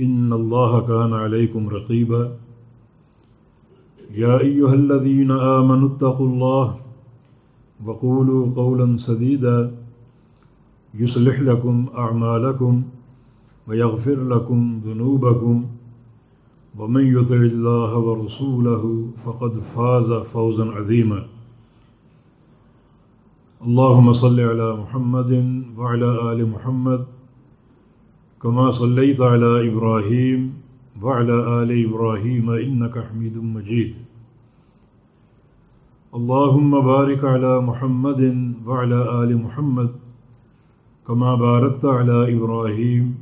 إن الله كان عليكم رقيبا. يا أيها الذين آمنوا اتقوا الله وقولوا قولا سديدا. يصلح لكم أعمالكم ويغفر لكم ذنوبكم. ومن يطع الله ورسوله فقد فاز فوزا عظيما. اللهم صل على محمد وعلى آل محمد كما صليت على إبراهيم وعلى آل إبراهيم إنك حميد مجيد. اللهم بارك على محمد وعلى آل محمد كما باركت على إبراهيم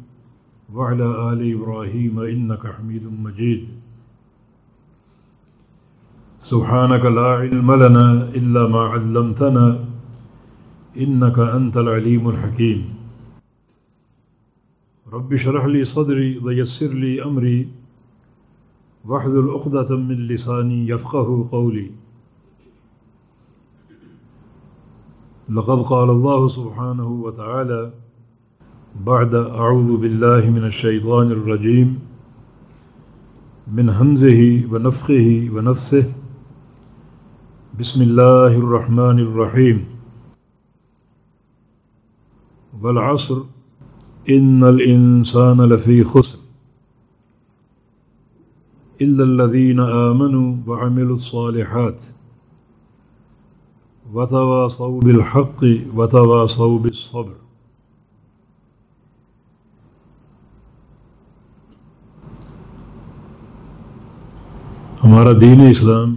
وعلى آل إبراهيم إنك حميد مجيد. سبحانك لا علم لنا إلا ما علمتنا إنك أنت العليم الحكيم. رب شرح لي صدري ويسر لي أمري. واحذل عقدة من لساني يفقه قولي. لقد قال الله سبحانه وتعالى بعد أعوذ بالله من الشيطان الرجيم. من همزه ونفخه ونفسه. بسم الله الرحمن الرحيم. والعصر إن الإنسان لفي خسر إلا الذين آمنوا وعملوا الصالحات وتواصوا بالحق وتواصوا بالصبر ہمارا دین اسلام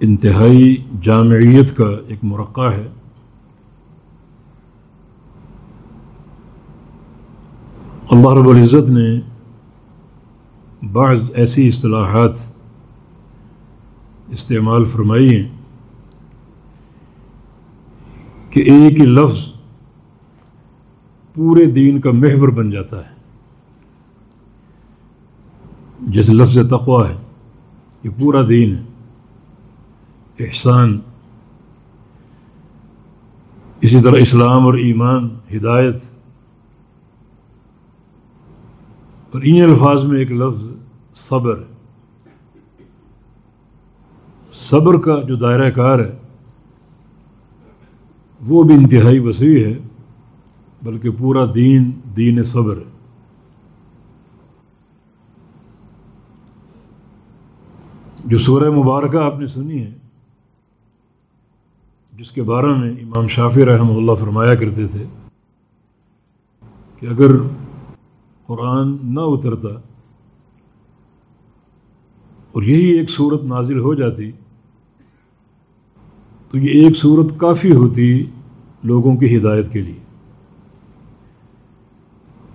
انتہائی جامعیت کا ایک مرقع ہے۔ اللہ رب العزت نے بعض ایسی اصطلاحات استعمال فرمائی ہیں کہ ایک ہی لفظ پورے دین کا محور بن جاتا ہے۔ جیسے لفظ تقوا ہے، یہ پورا دین ہے۔ احسان، اسی طرح اسلام اور ایمان، ہدایت۔ اور ان الفاظ میں ایک لفظ صبر ہے۔ صبر کا جو دائرہ کار ہے، وہ بھی انتہائی وسیع ہے، بلکہ پورا دین دین صبر ہے۔ جو سورہ مبارکہ آپ نے سنی ہے، جس کے بارے میں امام شافی رحمہ اللہ فرمایا کرتے تھے کہ اگر قرآن نہ اترتا اور یہی ایک صورت نازل ہو جاتی تو یہ ایک صورت کافی ہوتی لوگوں کی ہدایت کے لیے۔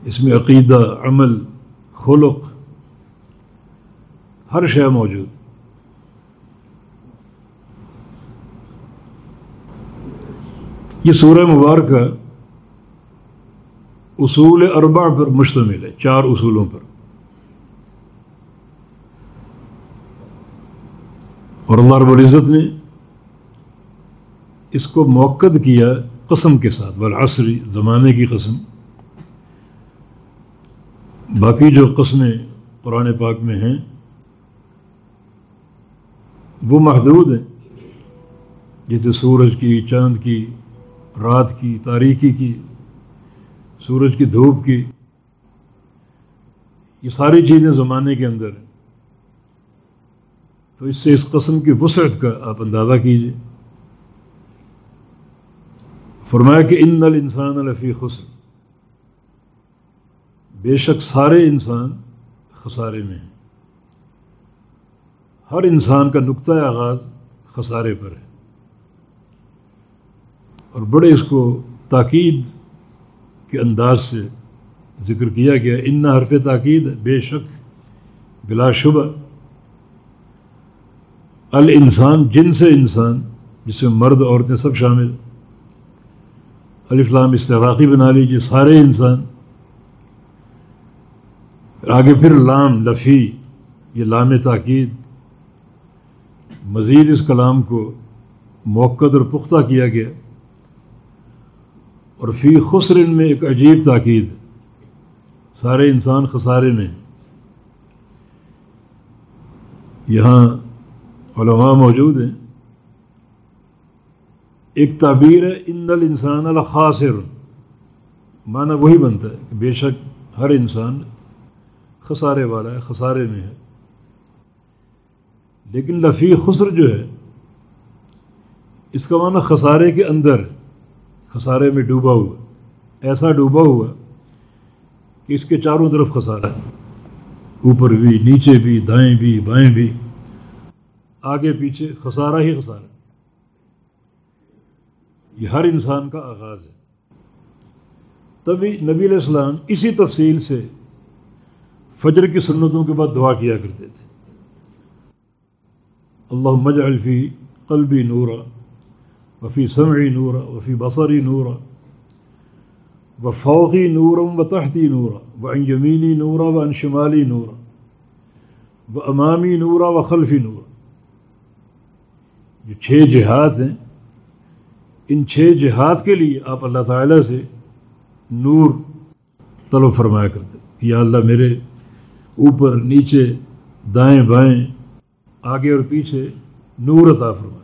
اس میں عقیدہ، عمل، خلق، ہر شے موجود۔ یہ سورہ مبارکہ اصول اربع پر مشتمل ہے، چار اصولوں پر۔ اور اللہ رب العزت نے اس کو موقع کیا قسم کے ساتھ بالعصری زمانے کی قسم۔ باقی جو قسمیں قرآن پاک میں ہیں، وہ محدود ہیں۔ جیسے سورج کی، چاند کی، رات کی تاریکی کی سورج کی دھوپ کی، یہ ساری چیزیں زمانے کے اندر ہیں۔ تو اس سے اس قسم کی وسعت کا آپ اندازہ کیجیے فرمایا کہ ان نل انسان الفی خسر۔ بے شک سارے انسان خسارے میں ہیں۔ ہر انسان کا نقطۂ آغاز خسارے پر ہے۔ اور بڑے اس کو تاکید کے انداز سے ذکر کیا گیا۔ ان حرف تاکید بے شک بلا شبہ الانسان، جن سے انسان، جس میں مرد، عورتیں سب شامل۔ الفلام استغراقی بنا لیجیے سارے انسان۔ آگے پھر لام، لفی، یہ لام تاکید۔ مزید اس کلام کو موقع اور پختہ کیا گیا۔ اور فی خسرن میں ایک عجیب تاکید، سارے انسان خسارے میں یہاں علماء موجود ہیں۔ ایک تعبیر ہے، ان الانسان الخاصر معنی وہی بنتا ہے کہ بے شک ہر انسان خسارے والا ہے، خسارے میں ہے۔ لیکن لفی خسر جو ہے، اس کا معنی خسارے کے اندر۔ خسارے میں ڈوبا ہوا۔ ایسا ڈوبا ہوا کہ اس کے چاروں طرف خسارہ۔ ہے اوپر بھی، نیچے بھی، دائیں بھی، بائیں بھی۔ آگے پیچھے خسارہ ہی خسارہ۔ یہ ہر انسان کا آغاز ہے۔ تبھی نبی علیہ السلام اسی تفصیل سے فجر کی سنتوں کے بعد دعا کیا کرتے تھے۔ اللہ مج الفی قلبی نورا۔ وفی سمعی نورا وفی بصری نورا و فوقی نورم و تحتی نورا و ان یمینی نورا و ان شمالی نورا و امامی نورا و خلفی نورا. یہ چھ جہاد ہیں، ان چھ جہاد کے لیے آپ اللہ تعالیٰ سے نور طلب فرمایا کرتے یا اللہ میرے اوپر، نیچے، دائیں بائیں، آگے اور پیچھے نور عطا فرما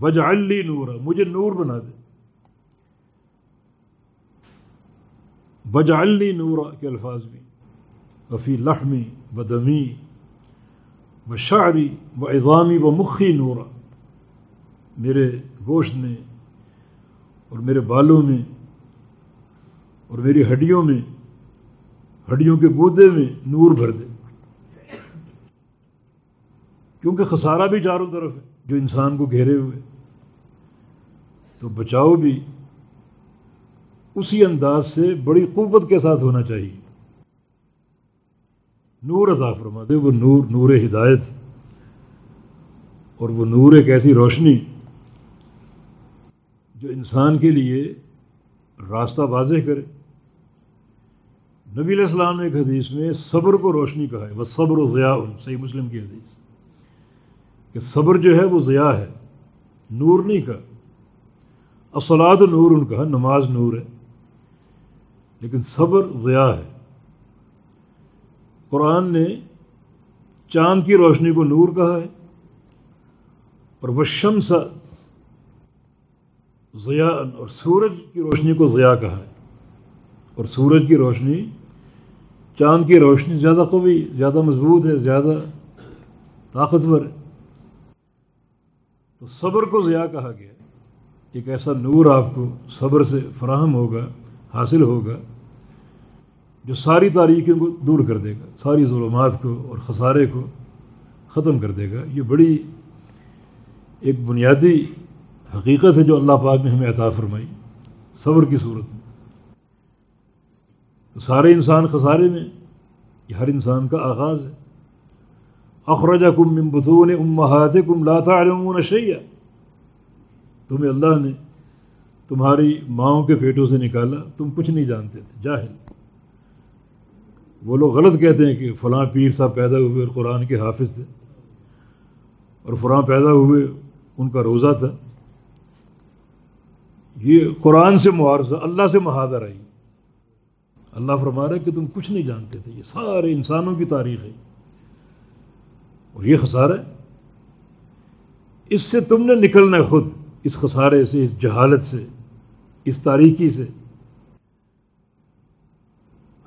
دے علی نور مجھے نور بنا دے۔ بج علی نورا، کے الفاظ بھی وفی لحمی و دمی و شاعری و اضامی و مخی نورا۔ میرے گوشت میں اور میرے بالوں میں اور میری ہڈیوں میں، ہڈیوں کے گودے میں نور بھر دے۔ کیونکہ خسارہ بھی چاروں طرف ہے۔ جو انسان کو گھیرے ہوئے، تو بچاؤ بھی اسی انداز سے بڑی قوت کے ساتھ ہونا چاہیے۔ نور عطا فرما دے، وہ نور نور ہدایت۔ اور وہ نور ایک ایسی روشنی جو انسان کے لیے راستہ واضح کرے۔ نبی علیہ السلام نے ایک حدیث میں صبر کو روشنی کہا ہے وہ صبر و ضیاء صحیح مسلم کی حدیث۔ کہ صبر جو ہے وہ ضیاء ہے، نور نہیں کہا اصلاۃ نور ان کا نماز نور ہے، لیکن صبر ضیاء ہے۔ قرآن نے چاند کی روشنی کو نور کہا ہے اور وہ شمس ضیاء اور سورج کی روشنی کو ضیاء کہا ہے۔ اور سورج کی روشنی، چاند کی روشنی زیادہ قوی، زیادہ مضبوط ہے، زیادہ طاقتور ہے۔ تو صبر کو ضیاء کہا گیا ایک ایسا نور آپ کو صبر سے فراہم ہوگا، حاصل ہوگا، جو ساری تاریخوں کو دور کر دے گا، ساری ظلمات کو اور خسارے کو ختم کر دے گا۔ یہ بڑی ایک بنیادی حقیقت ہے جو اللہ پاک نے ہمیں عطا فرمائی صبر کی صورت میں۔ تو سارے انسان خسارے میں، یہ ہر انسان کا آغاز ہے۔ اخرج کم بتون امہات کم لاتا علوم شیا تمہیں اللہ نے تمہاری ماؤں کے پیٹوں سے نکالا، تم کچھ نہیں جانتے تھے۔ جاہل۔ وہ لوگ غلط کہتے ہیں کہ فلاں پیر صاحب پیدا ہوئے اور قرآن کے حافظ تھے۔ اور فلاں پیدا ہوئے، ان کا روزہ تھا۔ یہ قرآن سے معارضہ، اللہ سے محاذر آئی اللہ فرما رہا ہے کہ تم کچھ نہیں جانتے تھے۔ یہ سارے انسانوں کی تاریخ ہے۔ اور یہ خسارہ ہے۔ اس سے تم نے نکلنا ہے خود، اس خسارے سے، اس جہالت سے، اس تاریکی سے۔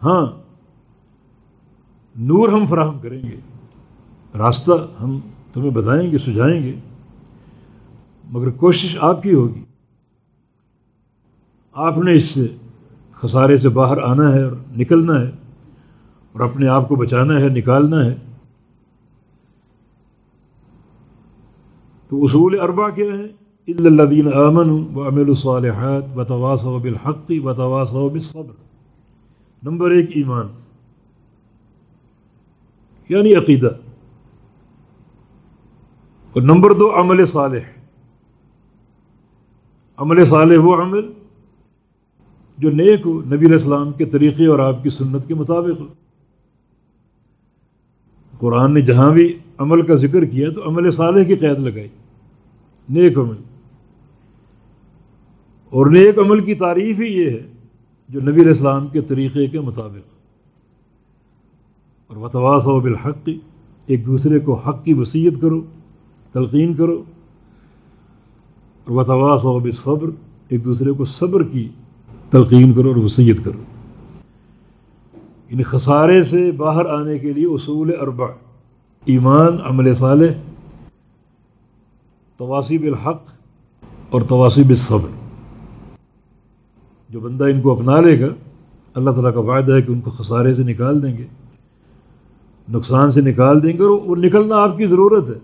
ہاں نور ہم فراہم کریں گے، راستہ ہم تمہیں بتائیں گے، سجھائیں گے، مگر کوشش آپ کی ہوگی۔ آپ نے اس سے، خسارے سے باہر آنا ہے اور نکلنا ہے، اور اپنے آپ کو بچانا ہے، نکالنا ہے۔ تو اصول اربا کیا ہے؟ الدین امن و امل الصالحات بتواس و بالحقی بتواس و بالصبر۔ نمبر ایک، ایمان۔ یعنی عقیدہ۔ اور نمبر دو، عمل صالح۔ عمل صالح وہ عمل جو نیک ہو، نبی علیہ السلام کے طریقے اور آپ کی سنت کے مطابق ہو۔ قرآن نے جہاں بھی عمل کا ذکر کیا تو عمل صالح کی قید لگائی۔ نیک عمل۔ اور نیک عمل کی تعریف ہی یہ ہے جو نبی علیہ السلام کے طریقے کے مطابق۔ اور وتواس و بالحق، ایک دوسرے کو حق کی وصیت کرو، تلقین کرو۔ اور وتواس و بالصبر، ایک دوسرے کو صبر کی تلقین کرو اور وصیت کرو۔ ان خسارے سے باہر آنے کے لیے اصول اربع، ایمان، عمل صالح تواسیب الحق اور تواسیب صبر جو بندہ ان کو اپنا لے گا، اللہ تعالیٰ کا وعدہ ہے کہ ان کو خسارے سے نکال دیں گے، نقصان سے نکال دیں گے اور وہ نکلنا آپ کی ضرورت ہے۔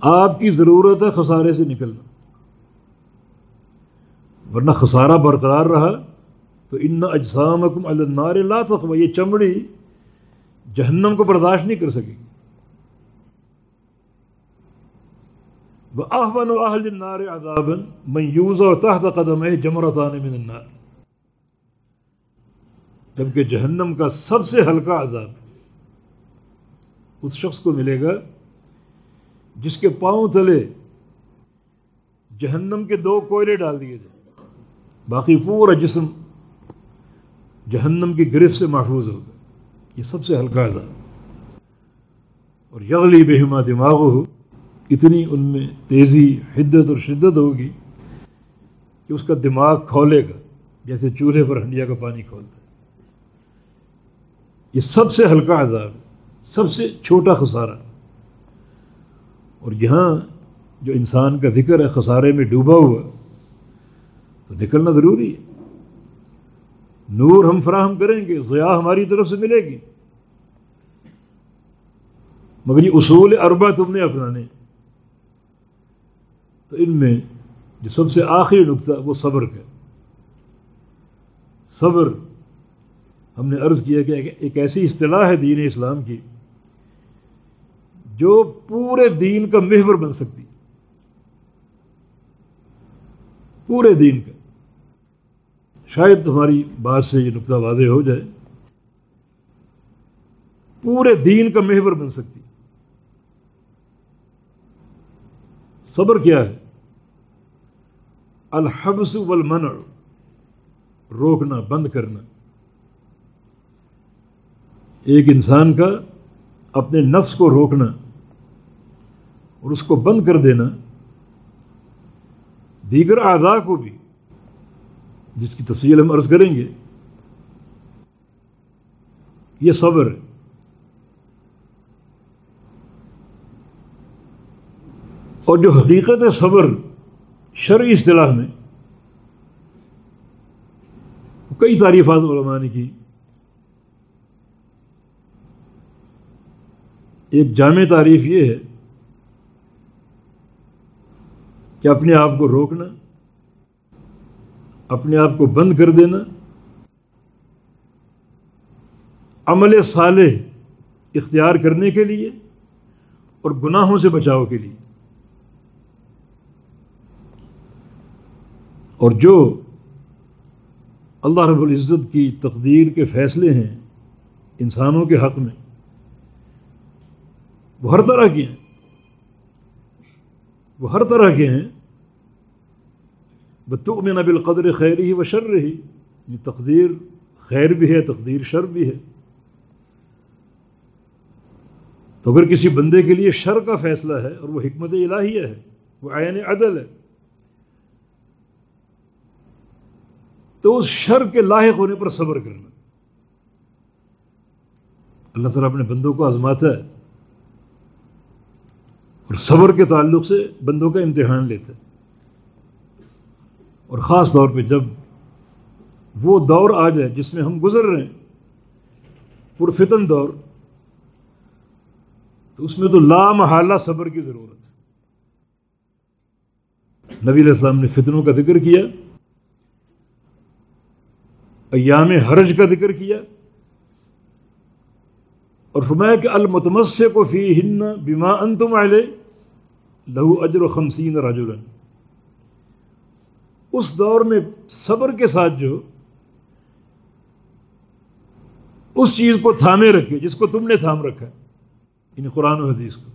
آپ کی ضرورت ہے خسارے سے نکلنا۔ ورنہ خسارہ برقرار رہا تو ان اجسام حکم النار لا تخوا یہ چمڑی جہنم کو برداشت نہیں کر سکے گی۔ آہبن و اہل النار عذابن من یوزا و تحت قدم جمرتان من النار۔ جبکہ جہنم کا سب سے ہلکا عذاب اس شخص کو ملے گا جس کے پاؤں تلے جہنم کے دو کوئلے ڈال دیے جائیں۔ باقی پورا جسم جہنم کی گرفت سے محفوظ ہوگا۔ یہ سب سے ہلکا عذاب۔ اور یغلی بہما دماغ ہو اتنی ان میں تیزی، حدت اور شدت ہوگی کہ اس کا دماغ کھولے گا، جیسے چولہے پر ہنڈیا کا پانی کھولتا ہے۔ یہ سب سے ہلکا عذاب ہے، سب سے چھوٹا خسارہ۔ اور یہاں جو انسان کا ذکر ہے، خسارے میں ڈوبا ہوا، تو نکلنا ضروری ہے۔ نور ہم فراہم کریں گے ضیاء ہماری طرف سے ملے گی۔ مگر یہ اصول اربا تم نے اپنانے۔ تو ان میں جو سب سے آخری نقطہ وہ صبر کا۔ صبر ہم نے عرض کیا کہ ایک ایسی اصطلاح ہے دین اسلام کی جو پورے دین کا محور بن سکتی۔ پورے دین کا۔ شاید ہماری بات سے یہ نقطہ واضح ہو جائے۔ پورے دین کا محور بن سکتی۔ صبر کیا ہے؟ الحبس والمنع، روکنا، بند کرنا۔ ایک انسان کا اپنے نفس کو روکنا اور اس کو بند کر دینا، دیگر اعضاء کو بھی، جس کی تفصیل ہم عرض کریں گے۔ یہ صبر۔ ہے اور جو حقیقت صبر شرعی اصطلاح میں۔ کئی تعریفات علماء نے کی۔ ایک جامع تعریف یہ ہے کہ اپنے آپ کو روکنا، اپنے آپ کو بند کر دینا، عمل صالح اختیار کرنے کے لیے اور گناہوں سے بچاؤ کے لیے۔ اور جو اللہ رب العزت کی تقدیر کے فیصلے ہیں انسانوں کے حق میں، وہ ہر طرح کے ہیں۔ وہ ہر طرح کے ہیں۔ بتو میں نبی القدر خیر ہی و شر رہی یہ تقدیر خیر بھی ہے، تقدیر شر بھی ہے۔ تو اگر کسی بندے کے لیے شر کا فیصلہ ہے اور وہ حکمت الہیہ ہے، وہ عین عدل ہے تو اس شر کے لاحق ہونے پر صبر کرنا۔ اللہ تعالیٰ اپنے بندوں کو آزماتا ہے اور صبر کے تعلق سے بندوں کا امتحان لیتا ہے۔ اور خاص طور پہ جب وہ دور آ جائے جس میں ہم گزر رہے ہیں، پرفتن دور، تو اس میں تو لامحالہ صبر کی ضرورت ہے۔ نبی علیہ السلام نے فتنوں کا ذکر کیا۔ ایام حرج کا ذکر کیا اور فرمایا کہ المتمس کو فی ہن بیما ان تم لہو اجر و خمسین رجولن اس دور میں صبر کے ساتھ جو اس چیز کو تھامے رکھے جس کو تم نے تھام رکھا ان یعنی قرآن و حدیث کو۔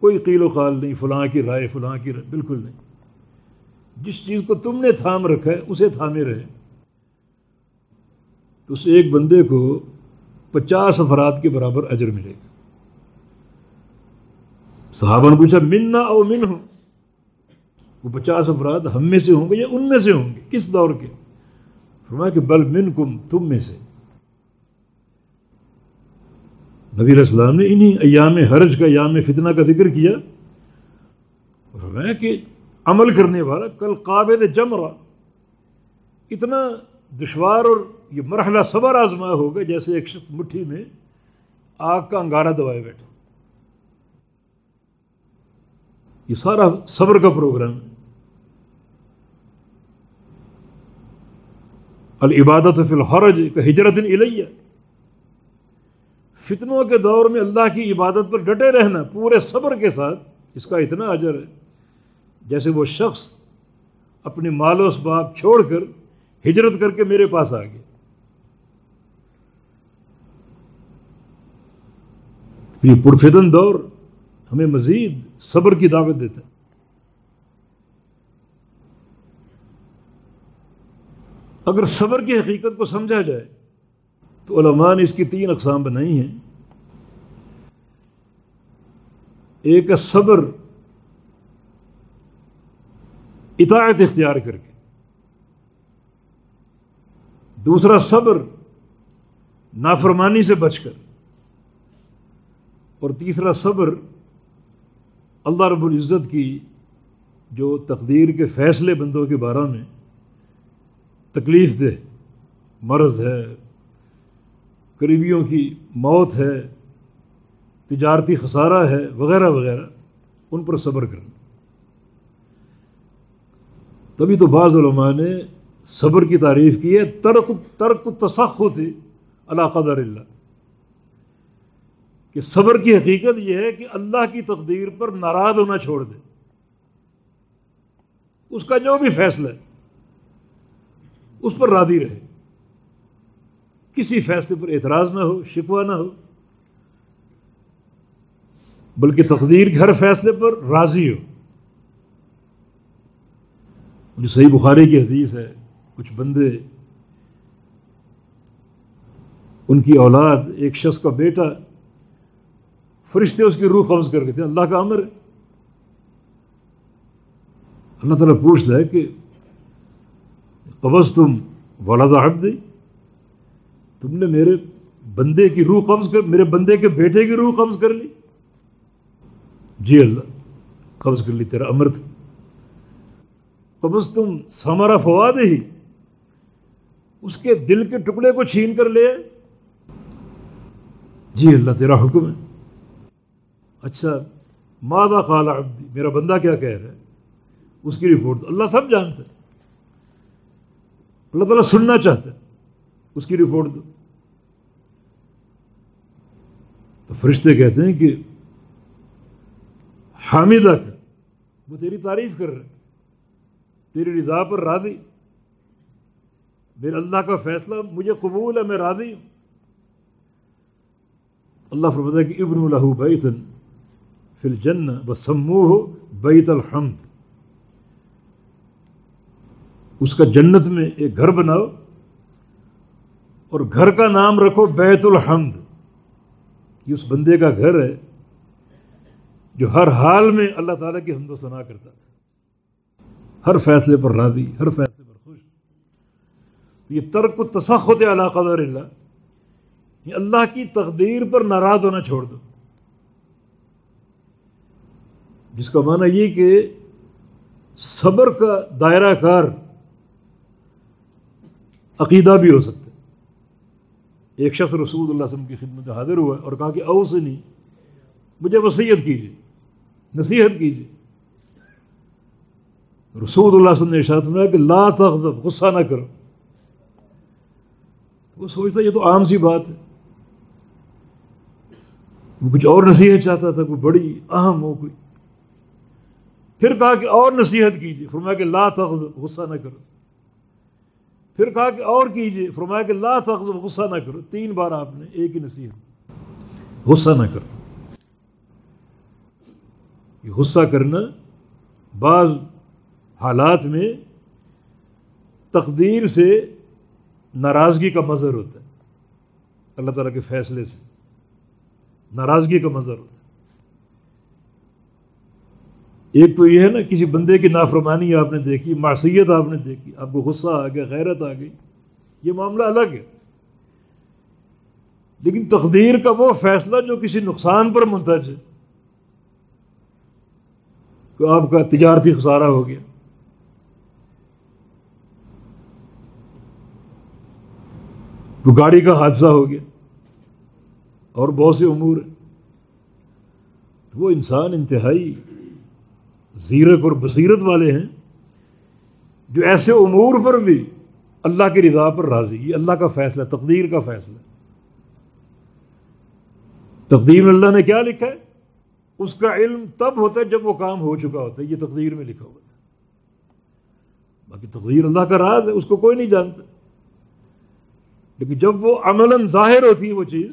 کوئی قیل و خال نہیں، فلاں کی رائے، فلاں کی رائے، بالکل نہیں۔ جس چیز کو تم نے تھام رکھا ہے، اسے تھامے رہے۔ تو اس ایک بندے کو پچاس افراد کے برابر اجر ملے گا۔ صحابہ نے پوچھا من نہ او من ہوں وہ پچاس افراد ہم میں سے ہوں گے یا ان میں سے ہوں گے؟ کس دور کے؟ فرمایا کہ بل من کم تم میں سے۔ نبی علیہ السلام نے انہی ایام حرج کا، ایام فتنہ کا ذکر کیا۔ فرمایا کہ عمل کرنے والا، کل قابل جمرہ، اتنا دشوار اور یہ مرحلہ صبر آزما ہوگا جیسے ایک شخص مٹھی میں آگ کا انگارہ دبائے بیٹھے یہ سارا صبر کا پروگرام ہے۔ العبادت فی الحرج کا ہجرت الیہ۔ فتنوں کے دور میں اللہ کی عبادت پر ڈٹے رہنا پورے صبر کے ساتھ اس کا اتنا اجر ہے۔ جیسے وہ شخص اپنے مال و اسباب چھوڑ کر ہجرت کر کے میرے پاس آ گئے یہ پرفتن دور ہمیں مزید صبر کی دعوت دیتا ہے۔ اگر صبر کی حقیقت کو سمجھا جائے تو علماء نے اس کی تین اقسام بنائی ہیں۔ ایک صبر، اطاعت اختیار کر کے۔ دوسرا صبر، نافرمانی سے بچ کر۔ اور تیسرا صبر اللہ رب العزت کی جو تقدیر کے فیصلے بندوں کے بارے میں تکلیف دہ مرض ہے، قریبیوں کی موت ہے، تجارتی خسارہ ہے، وغیرہ وغیرہ، ان پر صبر کرنا۔ تبھی تو بعض علماء نے صبر کی تعریف کی ہے، ترک ترک تصخ ہوتی اللہ قدر اللہ۔ کہ صبر کی حقیقت یہ ہے کہ اللہ کی تقدیر پر ناراض ہونا چھوڑ دے۔ اس کا جو بھی فیصلہ ہے، اس پر راضی رہے۔ کسی فیصلے پر اعتراض نہ ہو شکوہ نہ ہو، بلکہ تقدیر کے ہر فیصلے پر راضی ہو۔ مجھے صحیح بخاری کی حدیث ہے، کچھ بندے، ان کی اولاد، ایک شخص کا بیٹا فرشتے اس کی روح قبض کر لیتے ہیں۔ اللہ کا امر۔ ہے اللہ تعالیٰ پوچھتا ہے کہ قبض تم والدہ حق دی تم نے میرے بندے کی روح قبض کر، میرے بندے کے بیٹے کی روح قبض کر لی۔ جی اللہ، قبض کر لی، تیرا امر تھا۔ قبض تم سمارا فواد ہی اس کے دل کے ٹکڑے کو چھین کر لے۔ جی اللہ، تیرا حکم ہے۔ اچھا مادہ خالہ عبدی؟ میرا بندہ کیا کہہ رہا ہے؟ اس کی رپورٹ اللہ سب جانتا ہے۔ اللہ تعالیٰ سننا چاہتا ہے۔ اس کی رپورٹ دو تو فرشتے کہتے ہیں کہ حامدہ کا، وہ تیری تعریف کر رہے تیری رضا پر راضی۔ میرے اللہ کا فیصلہ، مجھے قبول ہے، میں راضی ہوں۔ اللہ فرماتا ہے کہ ابن الح بیتن۔ فی الجنہ بسمو ہو بیت الحمد۔ اس کا جنت میں ایک گھر بناؤ اور گھر کا نام رکھو بیت الحمد۔ یہ اس بندے کا گھر ہے جو ہر حال میں اللہ تعالیٰ کی حمد و ثناء کرتا تھا۔ ہر فیصلے پر راضی، ہر فیصلے پر خوش۔ تو یہ ترک و تصخت علاقہ دار اللہ، یہ اللہ کی تقدیر پر ناراض ہونا چھوڑ دو۔ جس کا معنی یہ کہ صبر کا دائرہ کار عقیدہ بھی ہو سکتا ہے۔ ایک شخص رسول اللہ وسلم کی خدمت حاضر ہوا اور کہا کہ او سے نہیں، مجھے وسیعت کیجیے، نصیحت کیجیے۔ رسول اللہ صلی اللہ علیہ وسلم نے کہ لا تغضب، غصہ نہ کرو۔ وہ سوچتا یہ تو عام سی بات ہے۔ وہ کچھ اور نصیحت چاہتا تھا، کوئی بڑی، اہم ہو کوئی۔ پھر کہا کہ اور نصیحت کیجیے فرمایا کہ لا تغضب، غصہ نہ کرو۔ پھر کہا کہ اور کیجیے فرمایا کہ لا تغضب، غصہ نہ کرو۔ تین بار آپ نے ایک ہی نصیحت۔ غصہ نہ کرو۔ یہ غصہ کرنا بعض حالات میں تقدیر سے ناراضگی کا مظہر ہوتا ہے۔ اللہ تعالیٰ کے فیصلے سے ناراضگی کا مظہر ہوتا ہے۔ ایک تو یہ ہے نا، کسی بندے کی نافرمانی آپ نے دیکھی، معصیت آپ نے دیکھی، آپ کو غصہ آ گیا، غیرت آ گئی، یہ معاملہ الگ ہے۔ لیکن تقدیر کا وہ فیصلہ جو کسی نقصان پر منتج ہے، کہ آپ کا تجارتی خسارہ ہو گیا۔ تو گاڑی کا حادثہ ہو گیا، اور بہت سے امور ہیں۔ تو وہ انسان انتہائی زیرک اور بصیرت والے ہیں، جو ایسے امور پر بھی اللہ کی رضا پر راضی یہ اللہ کا فیصلہ، تقدیر کا فیصلہ۔ تقدیر اللہ نے کیا لکھا ہے؟ اس کا علم تب ہوتا ہے جب وہ کام ہو چکا ہوتا ہے۔ یہ تقدیر میں لکھا ہوتا ہے باقی تقدیر اللہ کا راز ہے، اس کو کوئی نہیں جانتا۔ لیکن جب وہ عملاً ظاہر ہوتی ہے وہ چیز،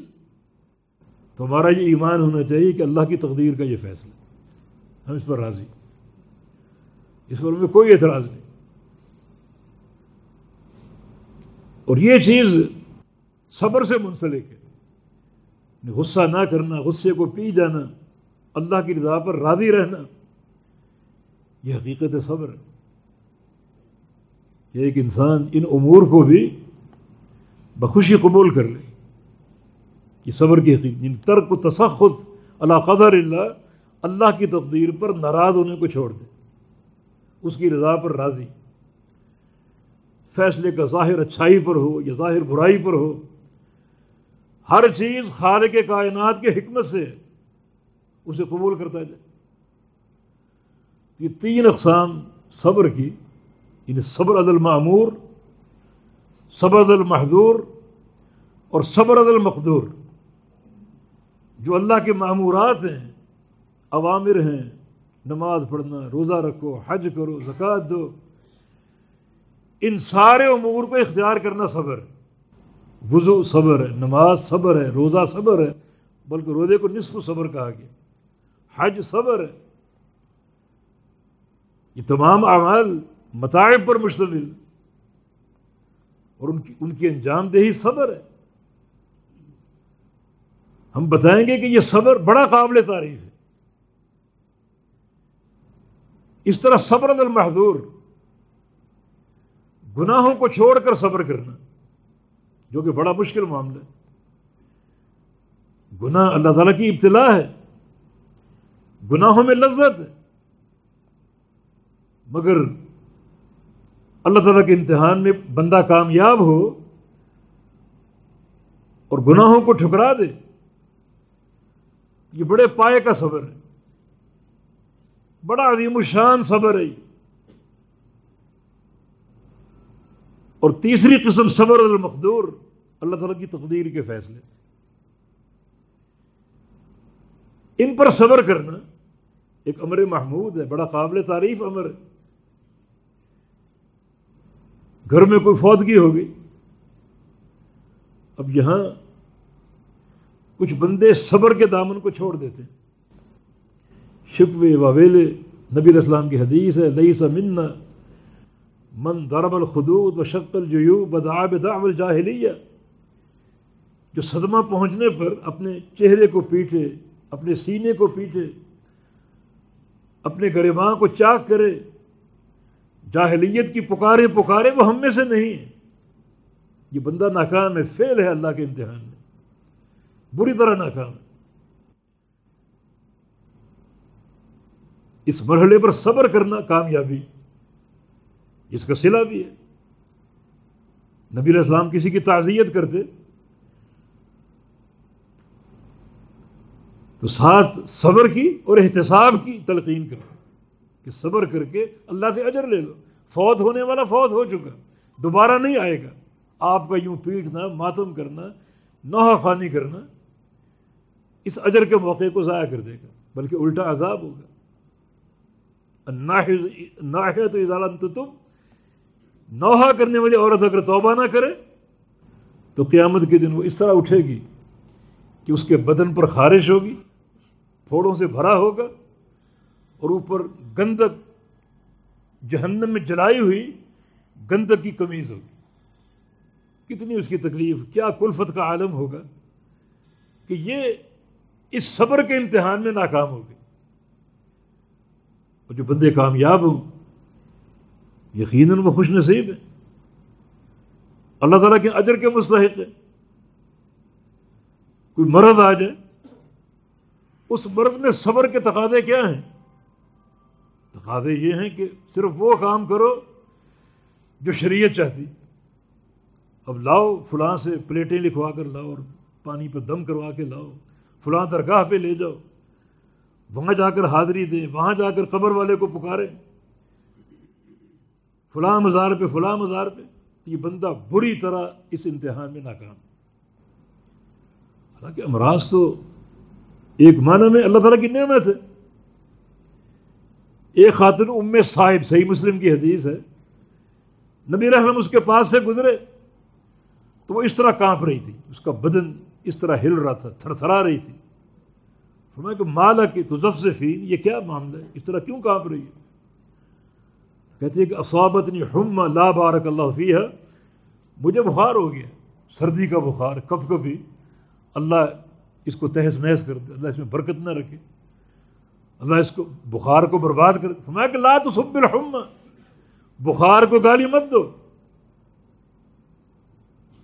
تو ہمارا یہ ایمان ہونا چاہیے کہ اللہ کی تقدیر کا یہ فیصلہ ہم اس پر راضی اس پر ہمیں کوئی اعتراض نہیں۔ اور یہ چیز صبر سے منسلک ہے۔ غصہ نہ کرنا، غصے کو پی جانا، اللہ کی رضا پر راضی رہنا، یہ حقیقت صبر ہے۔ ایک انسان ان امور کو بھی بخوشی قبول کر لے۔ یہ صبر کی حقیقت یعنی ترک و تسخت اللہ قدر اللہ اللہ کی تقدیر پر ناراض ہونے کو چھوڑ دے۔ اس کی رضا پر راضی۔ فیصلے کا ظاہر اچھائی پر ہو یا ظاہر برائی پر ہو، ہر چیز خالق کائنات کے حکمت سے اسے قبول کرتا جائے۔ یہ تین اقسام صبر کی یعنی صبر عدل معمور صبر عدل محدور اور صبر عدل مقدور جو اللہ کے معمورات ہیں، عوامر ہیں نماز پڑھنا، روزہ رکھو، حج کرو زکوٰۃ دو۔ ان سارے امور کو اختیار کرنا صبر۔ وضو صبر ہے، نماز صبر ہے، روزہ صبر ہے، بلکہ روزے کو نصف صبر کہا گیا۔ حج صبر ہے۔ یہ تمام اعمال متاعب پر مشتمل۔ اور ان کی ان کی انجام دہی صبر ہے۔ ہم بتائیں گے کہ یہ صبر بڑا قابل تعریف ہے۔ اس طرح صبر المحدور گناہوں کو چھوڑ کر صبر کرنا، جو کہ بڑا مشکل معاملہ ہے۔ گناہ اللہ تعالیٰ کی ابتلا ہے، گناہوں میں لذت ہے۔ مگر اللہ تعالیٰ کے امتحان میں بندہ کامیاب ہو اور گناہوں کو ٹھکرا دے، یہ بڑے پائے کا صبر ہے۔ بڑا عظیم الشان صبر ہے اور تیسری قسم صبر المقدور، اللہ تعالیٰ کی تقدیر کے فیصلے۔ ان پر صبر کرنا ایک امر محمود ہے، بڑا قابل تعریف امر ہے۔ گھر میں کوئی فوتگی ہو گئی اب یہاں کچھ بندے صبر کے دامن کو چھوڑ دیتے ہیں۔ شپوے واویلے نبی الاسلام کی حدیث ہے لئی سا من من درب الخدود و شکل جو بدآب دعو الجاہلیہ جو صدمہ پہنچنے پر اپنے چہرے کو پیٹے اپنے سینے کو پیٹے اپنے گرماں کو چاک کرے، جاہلیت کی پکارے پکارے وہ ہم میں سے نہیں ہیں۔ یہ بندہ ناکام ہے، فیل ہے اللہ کے امتحان میں۔ بری طرح ناکام ہے۔ اس مرحلے پر صبر کرنا کامیابی اس کا صلہ بھی ہے۔ نبی علیہ السلام کسی کی تعزیت کرتے تو ساتھ صبر کی اور احتساب کی تلقین کرتے کہ صبر کر کے اللہ سے اجر لے لو۔ فوت ہونے والا فوت ہو چکا، دوبارہ نہیں آئے گا۔ آپ کا یوں پیٹنا، ماتم کرنا، نوحہ خوانی کرنا، اس اجر کے موقع کو ضائع کر دے گا، بلکہ الٹا عذاب ہوگا۔ ناحیہ تو اضالت تو تم نوحہ کرنے والی عورت اگر توبہ نہ کرے، تو قیامت کے دن وہ اس طرح اٹھے گی کہ اس کے بدن پر خارش ہوگی، پھوڑوں سے بھرا ہوگا اور اوپر گندک جہنم میں جلائی ہوئی گندک کی کمیز ہوگی۔ کتنی اس کی تکلیف، کیا کلفت کا عالم ہوگا کہ یہ اس صبر کے امتحان میں ناکام ہو گئے۔ اور جو بندے کامیاب ہوں، یقیناً وہ خوش نصیب ہے اللہ تعالیٰ کے اجر کے مستحق ہے کوئی مرض آ جائے، اس مرض میں صبر کے تقاضے کیا ہیں؟ تقاضے یہ ہیں کہ صرف وہ کام کرو جو شریعت چاہتی۔ اب لاؤ، فلاں سے پلیٹیں لکھوا کر لاؤ اور پانی پہ دم کروا کے لاؤ، فلاں درگاہ پہ لے جاؤ۔ وہاں جا کر حاضری دیں، وہاں جا کر قبر والے کو پکارے فلاں مزار پہ، فلاں مزار پہ۔ یہ بندہ بری طرح اس امتحان میں ناکام۔ حالانکہ امراض تو ایک معنی میں اللہ تعالیٰ کی نعمت ہے۔ ایک خاتون ام صاحب، صحیح مسلم کی حدیث ہے۔ نبی رحم اس کے پاس سے گزرے۔ تو وہ اس طرح کانپ رہی تھی۔ اس کا بدن اس طرح ہل رہا تھا تھر تھرا رہی تھی۔ فرمایا کہ مالا کی تو یہ کیا معاملہ ہے؟ اس طرح کیوں کانپ رہی ہے؟ کہتی ہے کہ اصابت نہیں ہم لا بارک اللہ فی ہے مجھے بخار ہو گیا، سردی کا بخار، کب کبھی اللہ اس کو تہس نہس کر دے، اللہ اس میں برکت نہ رکھے۔ اللہ اس کو بخار کو برباد کر فرمایا کہ لا تو سب الحم، بخار کو گالی مت دو۔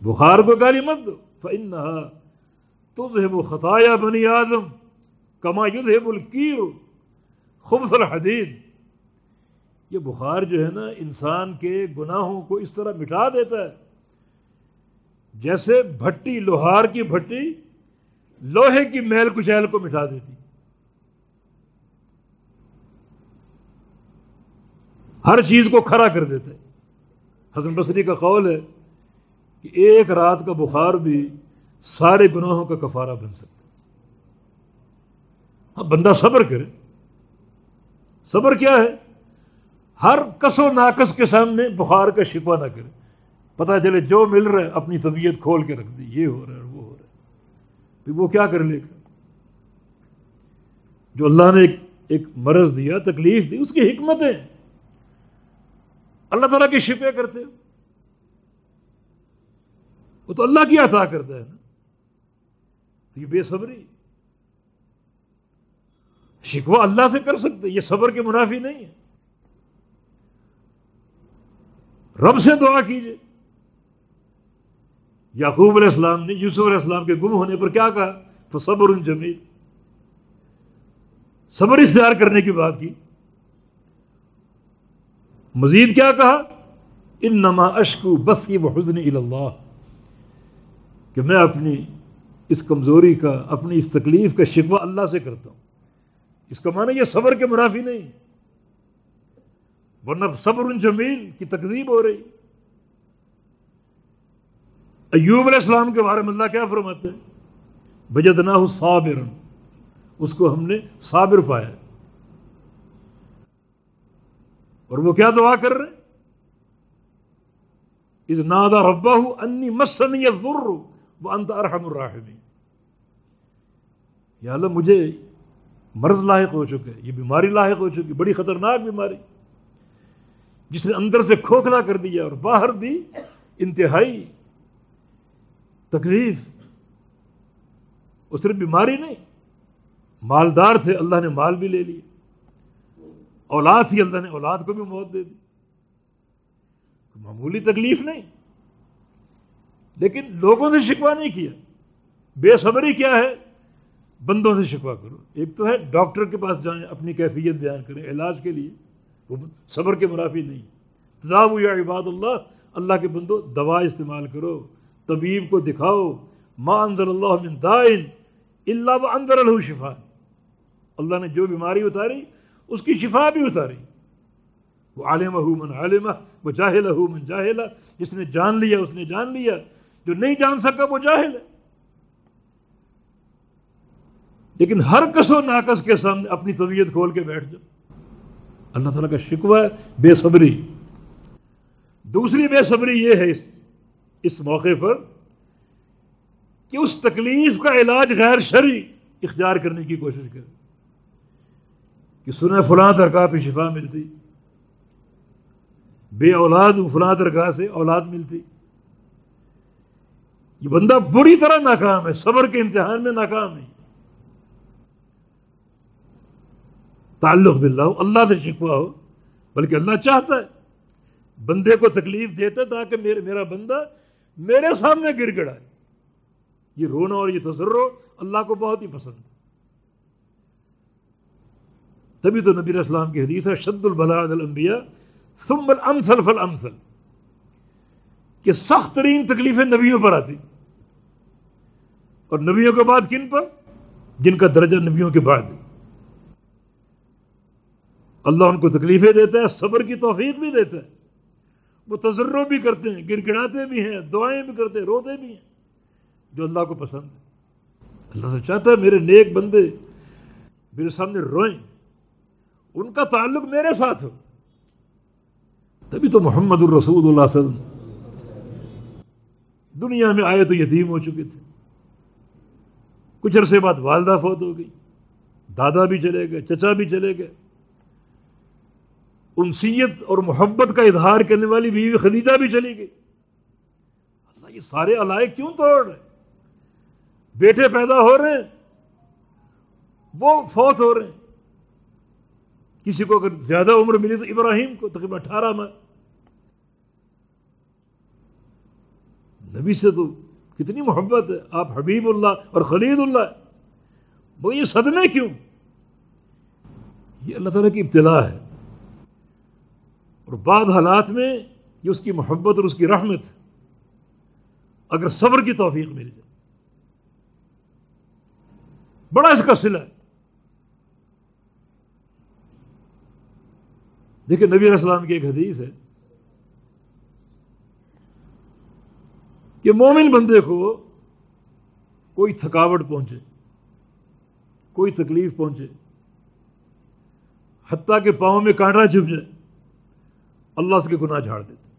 بخار کو گالی مت دو۔ فن تو خطایا بنی آدم۔ کما یدھ الکیر خبص الحدید۔ یہ بخار جو ہے نا، انسان کے گناہوں کو اس طرح مٹا دیتا ہے۔ جیسے بھٹی، لوہار کی بھٹی لوہے کی میل کچیل کو مٹا دیتی۔ ہر چیز کو کھڑا کر دیتے حسن بصری کا قول ہے کہ ایک رات کا بخار بھی سارے گناہوں کا کفارہ بن سکتا ہاں بندہ صبر کرے۔ صبر کیا ہے؟ ہر کس و ناقص کے سامنے بخار کا شفا نہ کرے۔ پتہ چلے جو مل رہا ہے اپنی طبیعت کھول کے رکھ دی، یہ ہو رہا ہے وہ ہو رہا ہے۔ پھر وہ کیا کر لے؟ گا جو اللہ نے ایک ایک مرض دیا، تکلیف دی، اس کی حکمت ہے اللہ تعالیٰ کی شپے کرتے وہ تو اللہ کی عطا کرتا ہے نا۔ تو یہ بے صبری۔ شکوہ اللہ سے کر سکتے، یہ صبر کے منافی نہیں ہے۔ رب سے دعا کیجیے یعقوب علیہ السلام نے یوسف علیہ السلام کے گم ہونے پر کیا کہا؟ تو صبر جمیل۔ صبر اختیار کرنے کی بات کی۔ مزید کیا کہا؟ ان نما اشکو بسی و حسن اللہ۔ کہ میں اپنی اس کمزوری کا، اپنی اس تکلیف کا شکوہ اللہ سے کرتا ہوں۔ اس کا معنی یہ صبر کے منافی نہیں۔ ورنہ صبر جمیل کی تقدیب ہو رہی۔ ایوب علیہ السلام کے بارے میں اللہ کیا فرماتے ہیں؟ بجت ہو صابر اس کو ہم نے صابر پایا۔ اور وہ کیا دعا کر رہے اس نادا ربا ہوں انی مسنی ضر وہ انت ارحم الراحمین۔ یا اللہ مجھے مرض لاحق ہو چکے یہ بیماری لاحق ہو چکی، بڑی خطرناک بیماری۔ جس نے اندر سے کھوکھلا کر دیا اور باہر بھی انتہائی تکلیف۔ وہ صرف بیماری نہیں۔ مالدار تھے، اللہ نے مال بھی لے لیا اولاد تھی، اللہ نے اولاد کو بھی موت دے دی۔ معمولی تکلیف نہیں۔ لیکن لوگوں سے شکوا نہیں کیا۔ بے صبری کیا ہے۔ بندوں سے شکوا کرو۔ ایک تو ہے ڈاکٹر کے پاس جائیں، اپنی کیفیت بیان کریں، علاج کے لیے۔ وہ صبر کے منافی نہیں۔ تداب یا عباد اللہ اللہ کے بندو، دوا استعمال کرو، طبیب کو دکھاؤ۔ ماں انضر اللہ من دائن اللہ و اندر الشفا اللہ نے جو بیماری اتاری، اس کی شفا بھی اتاری۔ وہ عالم ہو من عالمہ وہ جاہل ہو من جاہلا جس نے جان لیا، اس نے جان لیا۔ جو نہیں جان سکا، وہ جاہل ہے۔ لیکن ہر کس و ناقص کے سامنے اپنی طبیعت کھول کے بیٹھ جاؤ۔ اللہ تعالیٰ کا شکوہ ہے، بے صبری۔ دوسری بے صبری یہ ہے اس اس موقع پر کہ اس تکلیف کا علاج غیر شرعی اختیار کرنے کی کوشش کرے۔ کہ سنا فلاں ترکا پہ شفا ملتی، بے اولاد فلاں ترکا سے اولاد ملتی۔ یہ بندہ بری طرح ناکام ہے، صبر کے امتحان میں ناکام ہے۔ تعلق باللہ، اللہ سے شکوا ہو، بلکہ اللہ چاہتا ہے۔ بندے کو تکلیف دیتا ہے تاکہ میرے میرا بندہ میرے سامنے گر گڑا ہے۔ یہ رونا اور یہ تجرو اللہ کو بہت ہی پسند ہے۔ تبھی تو نبی اسلام کی حدیث ہے، شد الانبیاء ثم الامثل فالامثل۔ کہ سخت ترین تکلیفیں نبیوں پر آتی۔ اور نبیوں کے بعد کن پر؟ جن کا درجہ نبیوں کے بعد۔ اللہ ان کو تکلیفیں دیتا ہے، صبر کی توفیق بھی دیتا ہے۔ وہ تجرب بھی کرتے ہیں گر گڑاتے بھی ہیں، دعائیں بھی کرتے ہیں، روتے بھی ہیں۔ جو اللہ کو پسند ہے۔ اللہ سے چاہتا ہے میرے نیک بندے میرے سامنے روئیں۔ ان کا تعلق میرے ساتھ ہو۔ تبھی تو محمد الرسول اللہ صلی اللہ علیہ وسلم۔ دنیا میں آئے تو یتیم ہو چکے تھے۔ کچھ عرصے بعد والدہ فوت ہو گئی۔ دادا بھی چلے گئے، چچا بھی چلے گئے۔ انسیت اور محبت کا اظہار کرنے والی بیوی خدیجہ بھی چلی گئی۔ اللہ، یہ سارے علائے کیوں توڑ رہے بیٹے پیدا ہو رہے ہیں، وہ فوت ہو رہے ہیں۔ کسی کو اگر زیادہ عمر ملی تو ابراہیم کو، تقریباً اٹھارہ میں نبی سے تو کتنی محبت ہے، آپ حبیب اللہ اور خلید اللہ۔ وہ یہ صدمے کیوں؟ یہ اللہ تعالیٰ کی ابتلا ہے۔ اور بعد حالات میں یہ اس کی محبت اور اس کی رحمت اگر صبر کی توفیق مل جائے۔ بڑا اس کا سلا ہے۔ دیکھیں نبی علیہ السلام کی ایک حدیث ہے کہ مومن بندے کو کوئی تھکاوٹ پہنچے، کوئی تکلیف پہنچے، حتیٰ کہ پاؤں میں کانٹا چھپ جائے۔ اللہ اس کے گناہ جھاڑ دیتے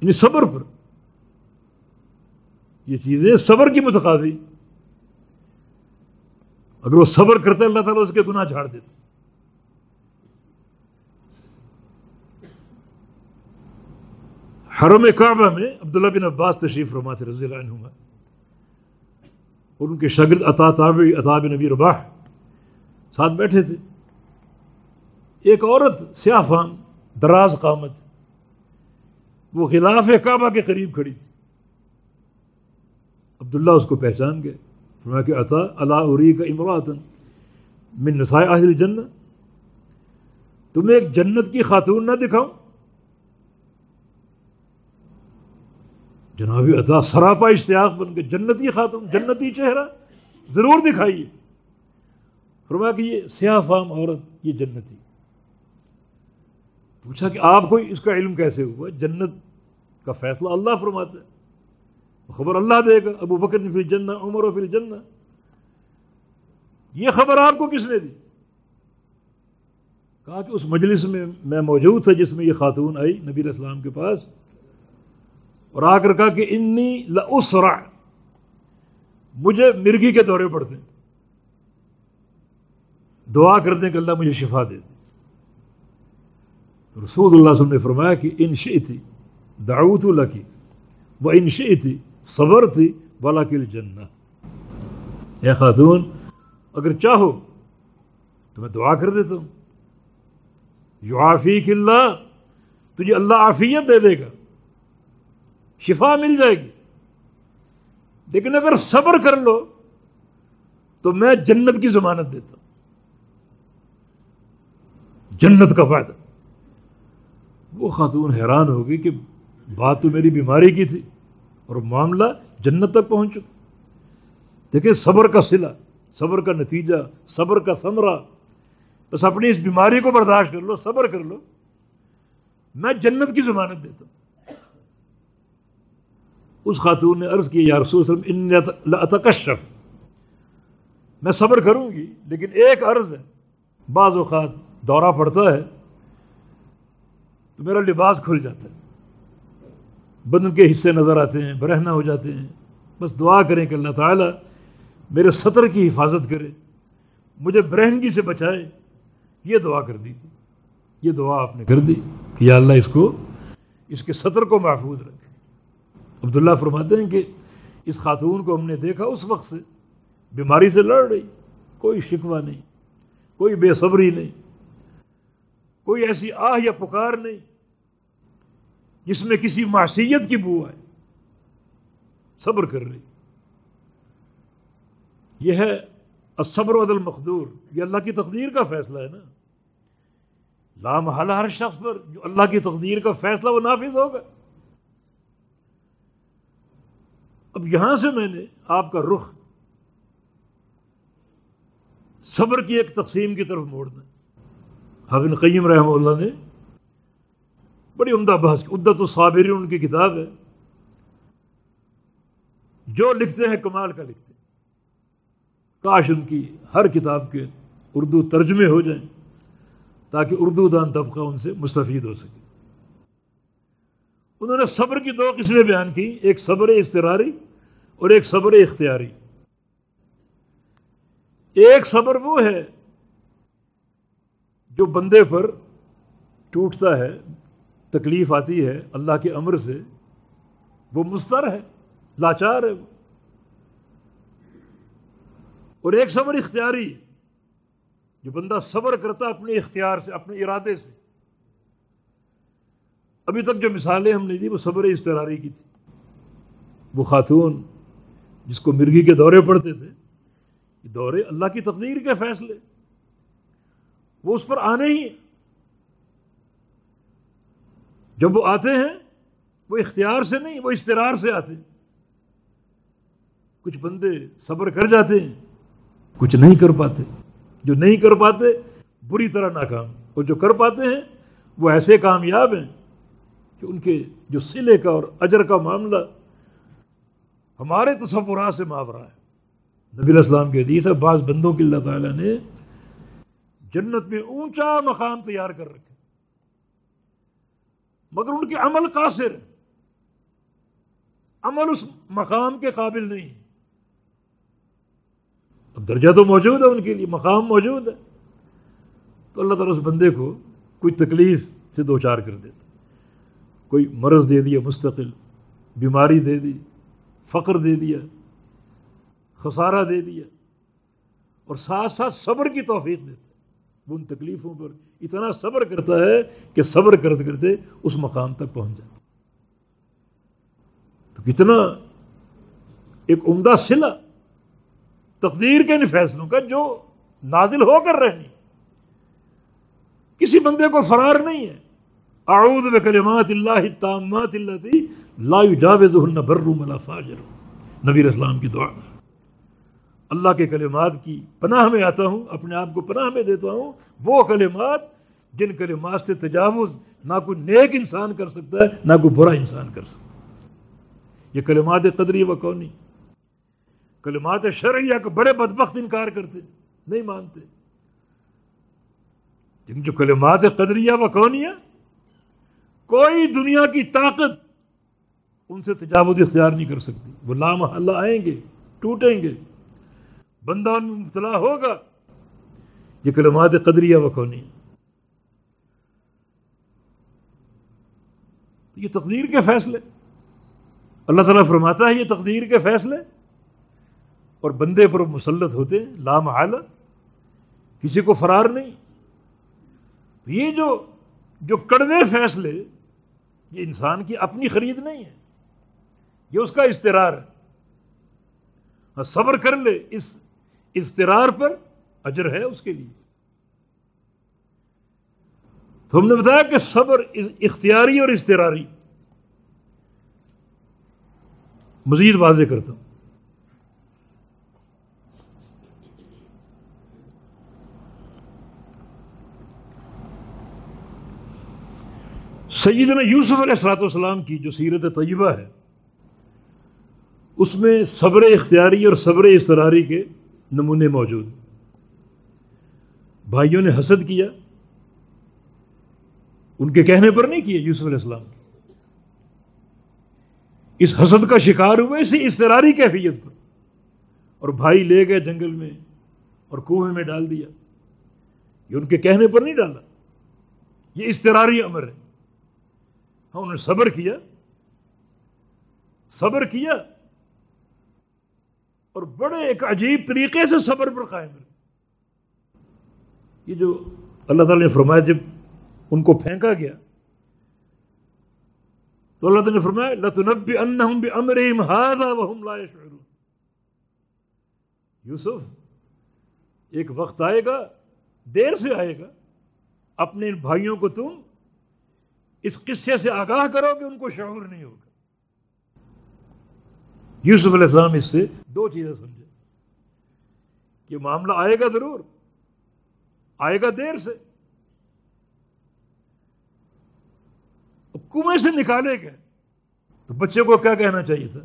یعنی صبر پر۔ یہ چیزیں صبر کی متقاضی۔ اگر وہ صبر کرتے اللہ تعالیٰ اس کے گناہ جھاڑ دیتے حرم کعبہ میں عبداللہ بن عباس تشریف رحمات رضی اللہ عنہ اور ان کے شگرد عطا تابعی عطا بن نبی رباح ساتھ بیٹھے تھے۔ ایک عورت سیاہ فام دراز قامت، وہ خلاف کعبہ کے قریب کھڑی تھی۔ عبداللہ اس کو پہچان گئے، فرمایا کہ عطا اللہ عری کا امراطن من نسائے آخر جنت تمہیں ایک جنت کی خاتون نہ دکھاؤں۔ جنابی عطا سراپا اشتیاق بن کے جنتی خاتون، جنتی چہرہ ضرور دکھائیے۔ فرمایا کہ یہ سیاہ فام عورت، یہ جنتی۔ پوچھا کہ آپ کو اس کا علم کیسے ہوا؟ جنت کا فیصلہ اللہ فرماتا ہے۔ خبر اللہ دے گا، ابو بکر نے پھر جنہ عمر و پھر جنہ یہ خبر آپ کو کس نے دی؟ کہا کہ اس مجلس میں میں موجود تھا جس میں یہ خاتون آئی نبی علیہ السلام کے پاس۔ اور آ کر کہا کہ انی لسرا مجھے مرگی کے دورے پڑتے ہیں۔ دعا کرتے ہیں کہ اللہ مجھے شفا دے دے۔ رسول اللہ وسلم نے فرمایا کہ ان تھی دعوت اللہ کی وہ ان تھی صبر تھی بالا کل جن اے خاتون اگر چاہو تو میں دعا کر دیتا ہوں یو آفیق اللہ تجھے اللہ عافیت دے دے گا شفا مل جائے گی لیکن اگر صبر کر لو تو میں جنت کی ضمانت دیتا ہوں جنت کا فائدہ وہ خاتون حیران ہوگی کہ بات تو میری بیماری کی تھی اور معاملہ جنت تک پہنچ چکا دیکھیں صبر کا صلہ، صبر کا نتیجہ، صبر کا ثمرہ۔ بس اپنی اس بیماری کو برداشت کر لو، صبر کر لو۔ میں جنت کی ضمانت دیتا ہوں۔ اس خاتون نے عرض کی یا رسول وسلم اتکشف۔ میں صبر کروں گی، لیکن ایک عرض ہے، بعض اوقات دورہ پڑتا ہے تو میرا لباس کھل جاتا ہے۔ بدن کے حصے نظر آتے ہیں برہنا ہو جاتے ہیں۔ بس دعا کریں کہ اللہ تعالیٰ میرے سطر کی حفاظت کرے، مجھے برہنگی سے بچائے۔ یہ دعا کر دی۔ یہ دعا آپ نے کر دی کہ یا اللہ اس کو، اس کے سطر کو محفوظ رکھے۔ عبداللہ فرماتے ہیں کہ اس خاتون کو ہم نے دیکھا اس وقت سے، بیماری سے لڑ رہی، کوئی شکوہ نہیں، کوئی بے صبری نہیں۔ کوئی ایسی آہ یا پکار نہیں جس میں کسی معصیت کی بو آئے صبر کر رہی یہ ہے صبر عدل مخدور یہ اللہ کی تقدیر کا فیصلہ ہے نا۔ لام ہر شخص پر جو اللہ کی تقدیر کا فیصلہ وہ نافذ ہوگا۔ اب یہاں سے میں نے آپ کا رخ صبر کی ایک تقسیم کی طرف موڑنا۔ ہاں، حافظ قیم رحمہ اللہ نے بڑی عمدہ بحث کی، عدت الصابرین ان کی کتاب ہے۔ جو لکھتے ہیں، کمال کا لکھتے ہیں۔ کاش ان کی ہر کتاب کے اردو ترجمے ہو جائیں تاکہ اردو دان طبقہ ان سے مستفید ہو سکے۔ انہوں نے صبر کی دو قسمیں بیان کی ایک صبر استراری اور ایک صبر اختیاری۔ ایک صبر وہ ہے جو بندے پر ٹوٹتا ہے، تکلیف آتی ہے اللہ کے امر سے، وہ مستر ہے، لاچار ہے وہ۔ اور ایک صبر اختیاری، جو بندہ صبر کرتا اپنے اختیار سے، اپنے ارادے سے۔ ابھی تک جو مثالیں ہم نے دی، وہ صبر استراری کی تھی۔ وہ خاتون جس کو مرغی کے دورے پڑتے تھے دورے اللہ کی تقدیر کے فیصلے۔ وہ اس پر آنے ہی جب وہ آتے ہیں، وہ اختیار سے نہیں، وہ استرار سے آتے ہیں۔ کچھ بندے صبر کر جاتے ہیں، کچھ نہیں کر پاتے۔ جو نہیں کر پاتے، بری طرح ناکام۔ اور جو کر پاتے ہیں، وہ ایسے کامیاب ہیں کہ ان کے جو سلے کا اور اجر کا معاملہ ہمارے تصورات سے ماورا ہے نبی السلام کے حدیث ہے، بعض بندوں کی اللہ تعالیٰ نے جنت میں اونچا مقام تیار کر رکھے۔ مگر ان کے عمل قاصر، عمل اس مقام کے قابل نہیں اب درجہ تو موجود ہے ان کے لیے، مقام موجود ہے۔ تو اللہ تعالیٰ اس بندے کو کوئی تکلیف سے دو چار کر دیتا۔ کوئی مرض دے دیا، مستقل، بیماری دے دی، فقر دے دیا، خسارہ دے دیا، اور ساتھ ساتھ صبر کی توفیق دیتا۔ وہ ان تکلیفوں پر اتنا صبر کرتا ہے کہ صبر کرتے کرتے اس مقام تک پہنچ جاتا تو کتنا ایک عمدہ سلا تقدیر کے ان فیصلوں کا جو نازل ہو کر رہنی کسی بندے کو فرار نہیں ہے۔ اعوذ بکلمات اللہ التامات اللتی لا یجاوزہن بر ملا فاجر۔ نبی اسلام کی دعا۔ اللہ کے کلمات کی پناہ میں آتا ہوں، اپنے آپ کو پناہ میں دیتا ہوں، وہ کلمات جن کلمات سے تجاوز نہ کوئی نیک انسان کر سکتا ہے، نہ کوئی برا انسان کر سکتا ہے۔ یہ کلمات قدری و کونی۔ کلمات شرعیہ کو بڑے بدبخت انکار کرتے، نہیں مانتے۔ ان جو کلمات قدریہ و کونیہ، کوئی دنیا کی طاقت ان سے تجاوز اختیار نہیں کر سکتی۔ وہ لامحلہ آئیں گے، ٹوٹیں گے۔ بندہ ان میں مبتلا ہوگا۔ یہ کلمات قدریہ وقونی یہ تقدیر کے فیصلے۔ اللہ تعالیٰ فرماتا ہے یہ تقدیر کے فیصلے۔ اور بندے پر مسلط ہوتے ہیں لامحالہ کسی کو فرار نہیں۔ یہ جو جو کڑوے فیصلے، یہ انسان کی اپنی خرید نہیں ہے۔ یہ اس کا استرار ہے۔ صبر کر لے، اس استرار پر اجر ہے اس کے لیے۔ تو ہم نے بتایا کہ صبر اختیاری اور استراری مزید واضح کرتا ہوں۔ سیدنا یوسف علیہ السلاۃ والسلام کی جو سیرت طیبہ ہے، اس میں صبر اختیاری اور صبر استراری کے نمونے موجود بھائیوں نے حسد کیا، ان کے کہنے پر نہیں کیا یوسف علیہ السلام۔ اس حسد کا شکار ہوئے اسی استراری کیفیت پر۔ اور بھائی لے گئے جنگل میں اور کنویں میں ڈال دیا۔ یہ ان کے کہنے پر نہیں ڈالا۔ یہ استراری امر ہے۔ ہاں انہوں نے صبر کیا۔ صبر کیا۔ اور بڑے ایک عجیب طریقے سے صبر پر قائم رہے۔ یہ جو اللہ تعالی نے فرمایا جب ان کو پھینکا گیا، تو اللہ تعالی نے فرمایا لتنبی انہم بامرہم هذا وهم لا يشعرون۔ یوسف، ایک وقت آئے گا، دیر سے آئے گا، اپنے بھائیوں کو تم اس قصے سے آگاہ کرو کہ ان کو شعور نہیں ہوگا۔ یوسف علیہ السلام اس سے دو چیزیں سمجھے کہ معاملہ آئے گا ضرور، آئے گا دیر سے۔ کنویں سے نکالے گئے۔ تو بچے کو کیا کہنا چاہیے تھا؟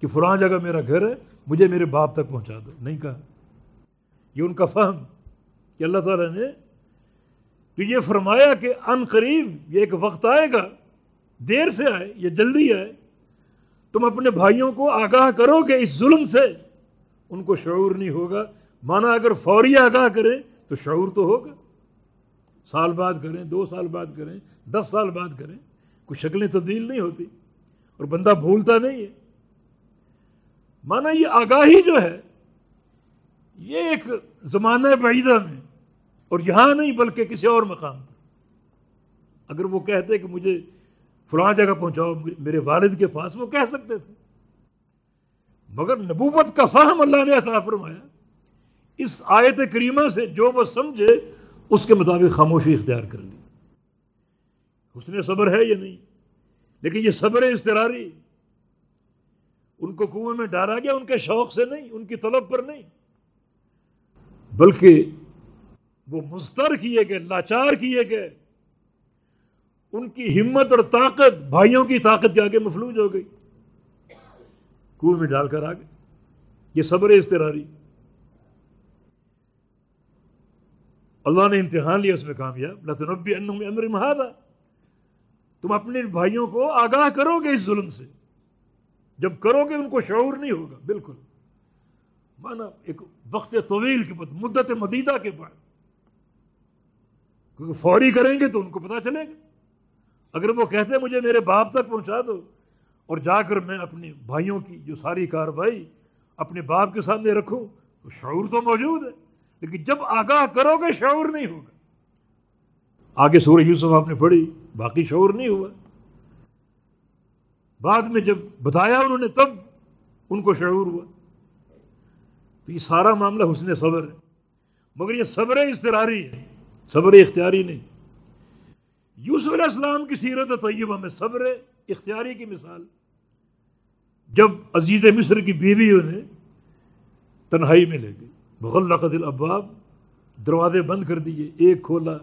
کہ فلاں جگہ میرا گھر ہے، مجھے میرے باپ تک پہنچا دو۔ نہیں کہا۔ یہ ان کا فہم کہ اللہ تعالیٰ نے تو یہ فرمایا کہ ان قریب یہ ایک وقت آئے گا، دیر سے آئے یا جلدی آئے۔ تم اپنے بھائیوں کو آگاہ کرو کہ اس ظلم سے۔ ان کو شعور نہیں ہوگا۔ مانا اگر فوری آگاہ کریں تو شعور تو ہوگا۔ سال بعد کریں، دو سال بعد کریں، دس سال بعد کریں۔ کوئی شکلیں تبدیل نہیں ہوتی اور بندہ بھولتا نہیں ہے۔ مانا یہ آگاہی جو ہے، یہ ایک زمانہ بعیدہ میں اور یہاں نہیں بلکہ کسی اور مقام پر۔ اگر وہ کہتے کہ مجھے فلاں جگہ پہنچاؤ، میرے والد کے پاس، وہ کہہ سکتے تھے۔ مگر نبوت کا فہم اللہ نے عطا فرمایا۔ اس آیت کریمہ سے جو وہ سمجھے، اس کے مطابق خاموشی اختیار کر لی۔ اس نے صبر ہے یا نہیں؟ لیکن یہ صبر استراری ان کو کنویں میں ڈالا گیا، ان کے شوق سے نہیں، ان کی طلب پر نہیں۔ بلکہ وہ مستر کیے گئے، لاچار کیے گئے۔ ان کی ہمت اور طاقت بھائیوں کی طاقت کے آگے مفلوج ہو گئی۔ کنویں میں ڈال کر آ گئے یہ صبر استراری اللہ نے امتحان لیا اس میں کامیاب۔ لطنبی امر مہادا تم اپنے بھائیوں کو آگاہ کرو گے اس ظلم سے۔ جب کرو گے ان کو شعور نہیں ہوگا۔ بالکل۔ مانا ایک وقت طویل کے بعد، مدت مدیدہ کے بعد۔ کیونکہ فوری کریں گے تو ان کو پتا چلے گا۔ اگر وہ کہتے ہیں مجھے میرے باپ تک پہنچا دو، اور جا کر میں اپنے بھائیوں کی جو ساری کاروائی اپنے باپ کے سامنے رکھوں، تو شعور تو موجود ہے۔ لیکن جب آگاہ کرو گے، شعور نہیں ہوگا۔ آگے سورہ یوسف آپ نے پڑھی، باقی شعور نہیں ہوا۔ بعد میں جب بتایا انہوں نے، تب ان کو شعور ہوا۔ تو یہ سارا معاملہ حسن صبر ہے۔ مگر یہ صبر استراری ہے، صبر اختیاری نہیں۔ یوسف علیہ السلام کی سیرت طیبہ میں صبر اختیاری کی مثال۔ جب عزیز مصر کی بیوی انہیں تنہائی میں لے گئی بغل قدل اباب دروازے بند کر دیے، ایک کھولا،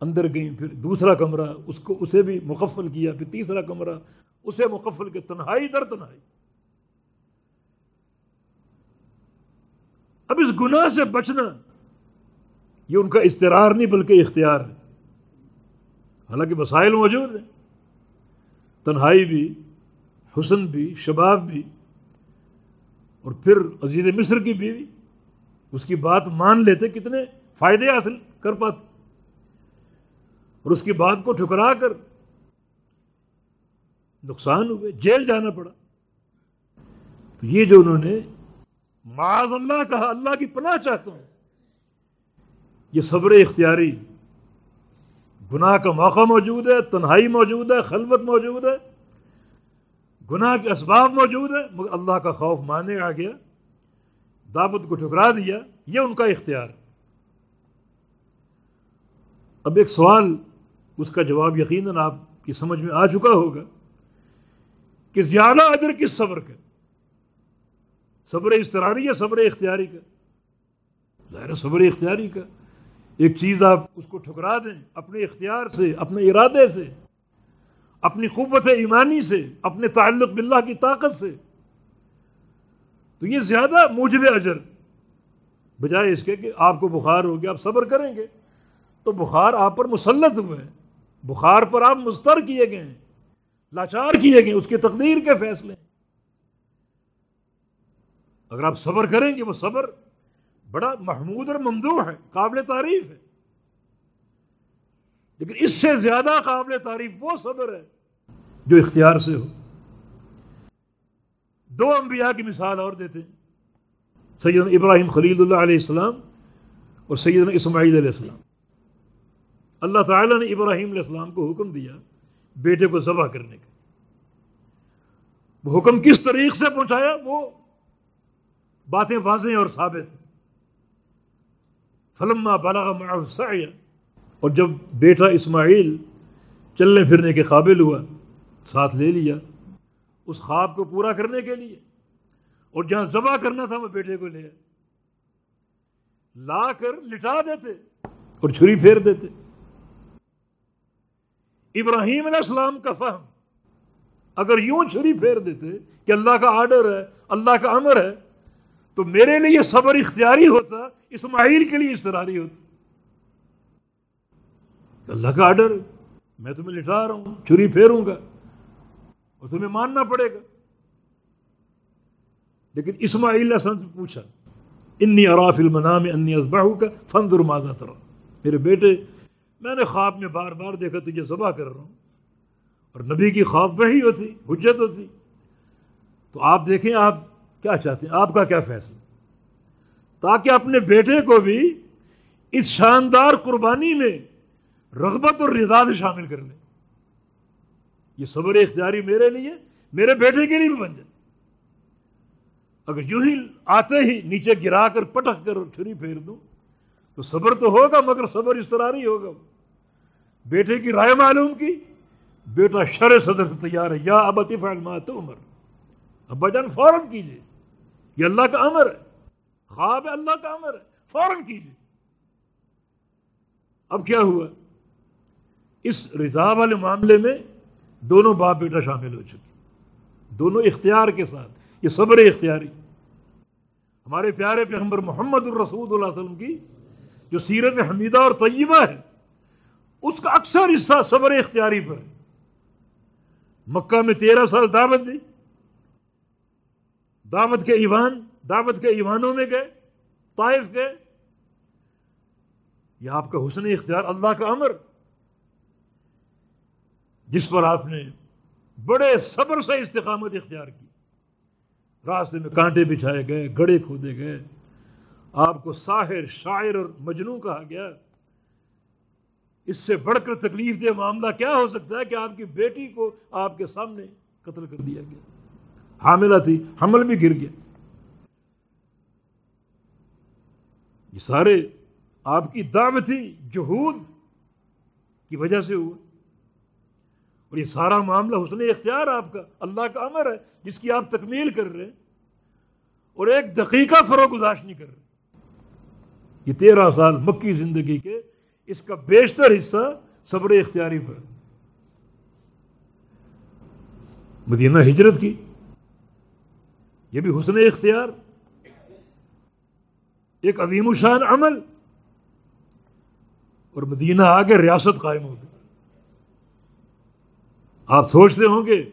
اندر گئیں، پھر دوسرا کمرہ، اس کو، اسے بھی مقفل کیا، پھر تیسرا کمرہ، اسے مقفل کے تنہائی در تنہائی۔ اب اس گناہ سے بچنا یہ ان کا استرار نہیں، بلکہ اختیار ہے۔ حالانکہ مسائل موجود ہیں۔ تنہائی بھی، حسن بھی، شباب بھی۔ اور پھر عزیز مصر کی بیوی، اس کی بات مان لیتے کتنے فائدے حاصل کر پاتے اور اس کی بات کو ٹھکرا کر نقصان ہوئے، جیل جانا پڑا۔ تو یہ جو انہوں نے معاذ اللہ کہا، اللہ کی پناہ چاہتا ہوں، یہ صبر اختیاری گناہ کا موقع موجود ہے، تنہائی موجود ہے، خلوت موجود ہے، گناہ کے اسباب موجود ہے مگر اللہ کا خوف مانے آ گیا، دعوت کو ٹھکرا دیا، یہ ان کا اختیار اب ایک سوال، اس کا جواب یقیناً آپ کی سمجھ میں آ چکا ہوگا کہ زیادہ ادر کس صبر کا صبر استراری یا صبر اختیاری کا؟ ظاہر صبر اختیاری کا۔ ایک چیز آپ اس کو ٹھکرا دیں، اپنے اختیار سے، اپنے ارادے سے، اپنی قوت ایمانی سے، اپنے تعلق باللہ کی طاقت سے۔ تو یہ زیادہ موجب اجر۔ بجائے اس کے کہ آپ کو بخار ہو گیا، آپ صبر کریں گے۔ تو بخار آپ پر مسلط ہوئے ہیں۔ بخار پر آپ مستر کیے گئے ہیں۔ لاچار کیے گئے اس کی تقدیر کے فیصلے اگر آپ صبر کریں گے، وہ صبر بڑا محمود اور ممدوح ہے، قابل تعریف ہے۔ لیکن اس سے زیادہ قابل تعریف وہ صبر ہے جو اختیار سے ہو۔ دو انبیاء کی مثال اور دیتے ہیں۔ سید ابراہیم خلید اللہ علیہ السلام اور سید اسماعیل علیہ السلام۔ اللہ تعالیٰ نے ابراہیم علیہ السلام کو حکم دیا بیٹے کو ذبح کرنے کا۔ وہ حکم کس طریق سے پہنچایا؟ وہ باتیں واضح اور ثابت فلما بالغ معه السعي اور جب بیٹا اسماعیل چلنے پھرنے کے قابل ہوا، ساتھ لے لیا، اس خواب کو پورا کرنے کے لیے، اور جہاں ذبح کرنا تھا، وہ بیٹے کو لے لا کر لٹا دیتے اور چھری پھیر دیتے۔ ابراہیم علیہ السلام کا فہم، اگر یوں چھری پھیر دیتے کہ اللہ کا آرڈر ہے، اللہ کا امر ہے تو میرے لیے یہ صبر اختیاری ہوتا، اسماعیل کے لیے اشتراری ہوتا۔ اللہ کا آرڈر میں تمہیں لٹا رہا ہوں، چھری پھیروں گا اور تمہیں ماننا پڑے گا۔ لیکن اسماعیل علیہ السلام سے پوچھا، انی اراف المنام انی ازباہ کا فن درمازہ ترا میرے بیٹے، میں نے خواب میں بار بار دیکھا، تجھے ذبح کر رہا ہوں۔ اور نبی کی خواب وہی ہوتی، حجت ہوتی۔ تو آپ دیکھیں، آپ کیا چاہتے ہیں؟ آپ کا کیا فیصلہ؟ تاکہ اپنے بیٹے کو بھی اس شاندار قربانی میں رغبت اور رضا سے شامل کر لیں۔ یہ صبر اختیاری میرے لیے، میرے بیٹے کے لیے بھی بن جائے۔ اگر یوں ہی آتے ہی نیچے گرا کر پٹک کر چھری پھیر دوں، تو صبر تو ہوگا، مگر صبر اس طرح نہیں ہوگا۔ بیٹے کی رائے معلوم کی، بیٹا شر صدر تیار ہے۔ یا ابتی فعل عمر ابا جان، فوراً کیجیے یہ اللہ کا امر ہے۔ خواب ہے اللہ کا امر ہے۔ فوراً کیجیے اب کیا ہوا؟ اس رضا والے معاملے میں دونوں باپ بیٹا شامل ہو چکے۔ دونوں اختیار کے ساتھ۔ یہ صبر اختیاری۔ ہمارے پیارے پیغمبر محمد الرسود اللہ علیہ وسلم کی جو سیرت حمیدہ اور طیبہ ہے، اس کا اکثر حصہ صبر اختیاری پر ہے۔ مکہ میں تیرہ سال دعوت دی۔ دعوت کے ایوان، دعوت کے ایوانوں میں گئے، طائف گئے۔ یہ آپ کا حسن اختیار اللہ کا امر، جس پر آپ نے بڑے صبر سے استقامت اختیار کی۔ راستے میں کانٹے بچھائے گئے گڑے کھودے گئے۔ آپ کو ساحر، شاعر اور مجنو کہا گیا۔ اس سے بڑھ کر تکلیف دہ معاملہ کیا ہو سکتا ہے کہ آپ کی بیٹی کو آپ کے سامنے قتل کر دیا گیا؟ حاملہ تھی، حمل بھی گر گیا۔ یہ سارے آپ کی دعوتی جہود کی وجہ سے ہوا اور یہ سارا معاملہ حسن اختیار آپ کا، اللہ کا امر ہے، جس کی آپ تکمیل کر رہے ہیں۔ اور ایک دقیقہ فروغ گزاش نہیں کر رہے۔ یہ تیرہ سال مکی زندگی کے اس کا بیشتر حصہ صبر اختیاری پر۔ مدینہ ہجرت کی۔ یہ بھی حسن اختیار، ایک عظیم الشان عمل، اور مدینہ آگے ریاست قائم ہو گئی آپ سوچتے ہوں گے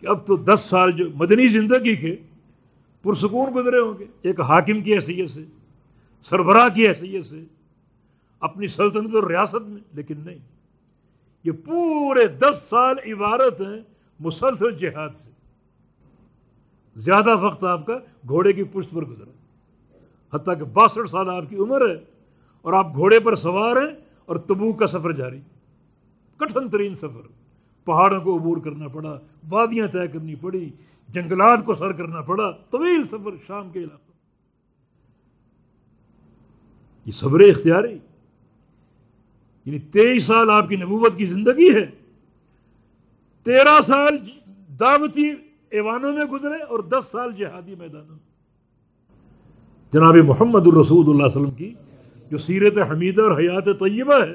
کہ اب تو دس سال جو مدنی زندگی کے پرسکون گزرے ہوں گے۔ ایک حاکم کی حیثیت سے، سربراہ کی حیثیت سے، اپنی سلطنت اور ریاست میں، لیکن نہیں۔ یہ پورے دس سال عبارت ہیں مسلسل جہاد سے۔ زیادہ وقت آپ کا گھوڑے کی پشت پر گزرا حتیٰ کہ باسٹھ سال آپ کی عمر ہے اور آپ گھوڑے پر سوار ہیں اور تبو کا سفر جاری کٹھن ترین سفر۔ پہاڑوں کو عبور کرنا پڑا، وادیاں طے کرنی پڑی، جنگلات کو سر کرنا پڑا، طویل سفر شام کے علاقے یہ صبر اختیاری۔ یعنی تیئیس سال آپ کی نبوت کی زندگی ہے۔ تیرہ سال دعوتی ایوانوں میں گزرے اور دس سال جہادی میدانوں جناب محمد الرسول اللہ علیہ وسلم کی جو سیرت حمیدہ اور حیات طیبہ ہے،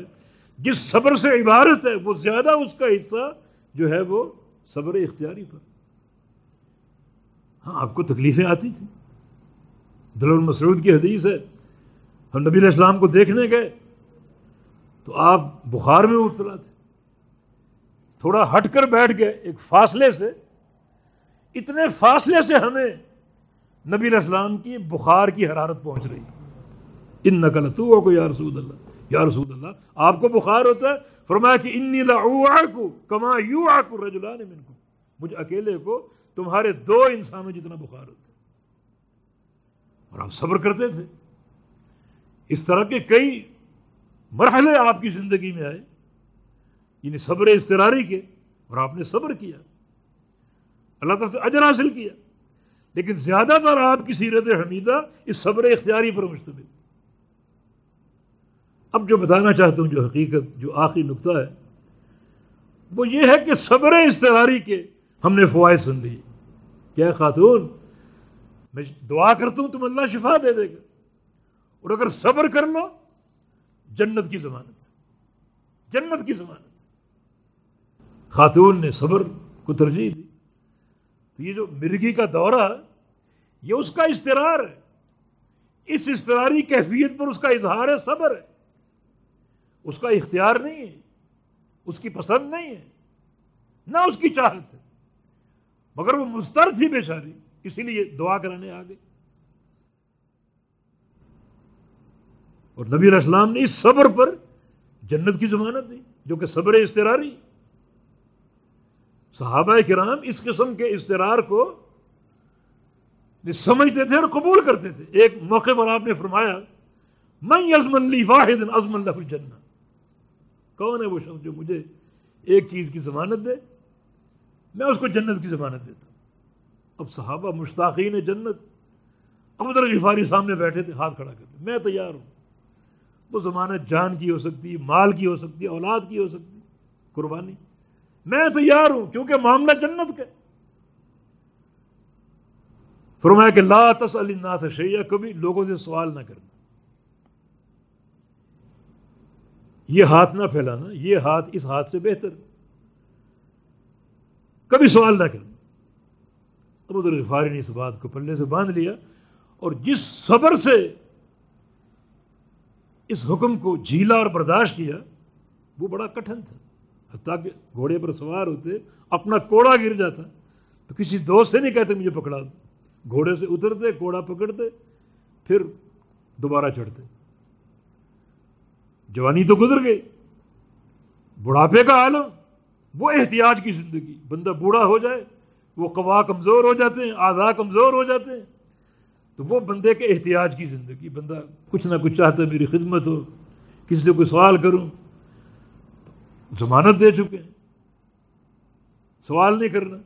جس صبر سے عبارت ہے، وہ زیادہ اس کا حصہ جو ہے وہ صبر اختیاری پر۔ ہاں آپ کو تکلیفیں آتی تھیں۔ دل المسعود کی حدیث ہے، ہم نبی علیہ السلام کو دیکھنے گئے تو آپ بخار میں ابتلا تھے۔ تھوڑا ہٹ کر بیٹھ گئے، ایک فاصلے سے اتنے فاصلے سے ہمیں نبی علیہ السلام کی بخار کی حرارت پہنچ رہی ان نقل تو کو یا رسول اللہ، یا رسول اللہ، آپ کو بخار ہوتا ہے؟ فرمایا کہ انی کو کما یو آکو رجولان من کو مجھے اکیلے کو تمہارے دو انسانوں جتنا بخار ہوتا ہے۔ اور آپ صبر کرتے تھے۔ اس طرح کے کئی مرحلے آپ کی زندگی میں آئے۔ یعنی صبر استراری کے، اور آپ نے صبر کیا۔ اللہ تعالیٰ سے اجر حاصل کیا۔ لیکن زیادہ تر آپ کی سیرت حمیدہ اس صبر اختیاری پر مشتمل۔ اب جو بتانا چاہتا ہوں، جو حقیقت، جو آخری نقطہ ہے، وہ یہ ہے کہ صبر استراری کے ہم نے فوائد سن لی کیا خاتون؟ میں دعا کرتا ہوں، تم اللہ شفا دے دے گا۔ اور اگر صبر کر لو، جنت کی ضمانت۔ جنت کی ضمانت۔ خاتون نے صبر کو ترجیح دی۔ تو یہ جو مرگی کا دورہ یہ اس کا اشترار ہے۔ اس اشتراری کیفیت پر اس کا اظہار ہے، صبر ہے۔ اس کا اختیار نہیں ہے، اس کی پسند نہیں ہے، نہ اس کی چاہت ہے۔ مگر وہ مستر تھی بیچاری اسی لیے دعا کرانے آ گئی اور نبی علیہ السلام نے اس صبر پر جنت کی ضمانت دی، جو کہ صبر استراری صحابہ کرام اس قسم کے استرار کو سمجھتے تھے اور قبول کرتے تھے۔ ایک موقع پر آپ نے فرمایا میں ازم لی واحد ازم اللہ الجنہ کون ہے وہ شخص جو مجھے ایک چیز کی ضمانت دے؟ میں اس کو جنت کی ضمانت دیتا ہوں۔ اب صحابہ مشتاقین جنت، اب ادھر غفاری سامنے بیٹھے تھے، ہاتھ کھڑا کر میں تیار ہوں۔ وہ ضمانت جان کی ہو سکتی، مال کی ہو سکتی، اولاد کی ہو سکتی، قربانی۔ میں تیار ہوں کیونکہ معاملہ جنت کا فرمایا کہ لا تس الناس شیعہ کبھی لوگوں سے سوال نہ کرنا۔ یہ ہاتھ نہ پھیلانا، یہ ہاتھ اس ہاتھ سے بہتر۔ کبھی سوال نہ کرنا۔ اب ادھر غفاری نے اس بات کو پلے سے باندھ لیا اور جس صبر سے اس حکم کو جھیلا اور برداشت کیا، وہ بڑا کٹھن تھا۔ حتیٰ کہ گھوڑے پر سوار ہوتے، اپنا کوڑا گر جاتا۔ تو کسی دوست سے نہیں کہتے، مجھے پکڑا دو۔ گھوڑے سے اترتے، کوڑا پکڑتے، پھر دوبارہ چڑھتے۔ جوانی تو گزر گئی۔ بڑھاپے کا عالم، وہ احتیاط کی زندگی۔ بندہ بوڑھا ہو جائے، وہ قوا کمزور ہو جاتے ہیں، آدھا کمزور ہو جاتے ہیں۔ تو وہ بندے کے احتیاط کی زندگی۔ بندہ کچھ نہ کچھ چاہتا ہے، میری خدمت ہو، کسی سے کوئی سوال کروں ضمانت دے چکے ہیں۔ سوال نہیں کرنا۔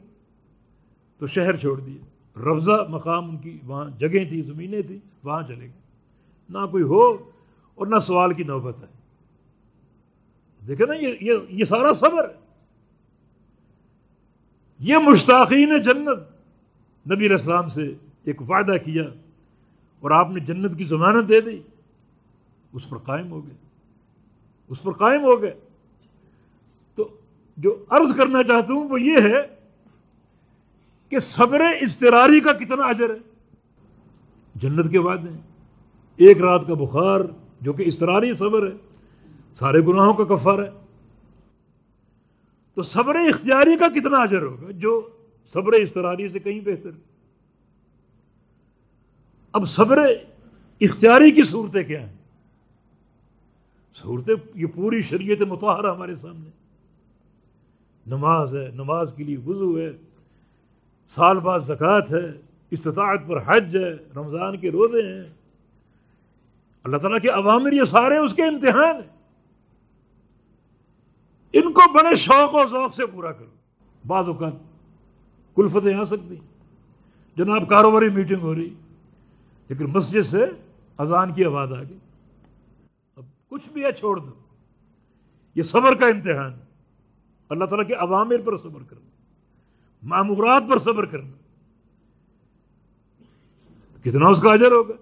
تو شہر چھوڑ دیے۔ رفضہ مقام ان کی وہاں جگہیں تھیں زمینیں تھیں وہاں چلے گئے۔ نہ کوئی ہو اور نہ سوال کی نوبت ہے۔ دیکھیں نا یہ یہ, یہ سارا صبر ہے۔ یہ مشتاقین جنت نبی علیہ السلام سے ایک وعدہ کیا اور آپ نے جنت کی ضمانت دے دی۔ اس پر قائم ہو گئے۔ اس پر قائم ہو گئے۔ جو عرض کرنا چاہتا ہوں وہ یہ ہے کہ صبر استراری کا کتنا اجر ہے؟ جنت کے بعد ایک رات کا بخار جو کہ استراری صبر ہے، سارے گناہوں کا کفار ہے۔ تو صبر اختیاری کا کتنا اجر ہوگا جو صبر استراری سے کہیں بہتر؟ اب صبر اختیاری کی صورتیں کیا ہیں؟ صورتیں یہ پوری شریعت متحرہ ہمارے سامنے۔ نماز ہے، نماز کے لیے وضو ہے، سال بعد زکوٰۃ ہے، استطاعت پر حج ہے، رمضان کے روزے ہیں۔ اللہ تعالیٰ کے عوامر یہ سارے اس کے امتحان ہیں۔ ان کو بڑے شوق و ذوق سے پورا کرو۔ بعض اوقات کلفتیں آ سکتی جناب کاروباری میٹنگ ہو رہی، لیکن مسجد سے اذان کی آواز آ گئی۔ اب کچھ بھی ہے، چھوڑ دو۔ یہ صبر کا امتحان۔ اللہ تعالیٰ کے عوامر پر صبر کرنا معمورات پر صبر کرنا۔ کتنا اس کا اجر ہوگا؟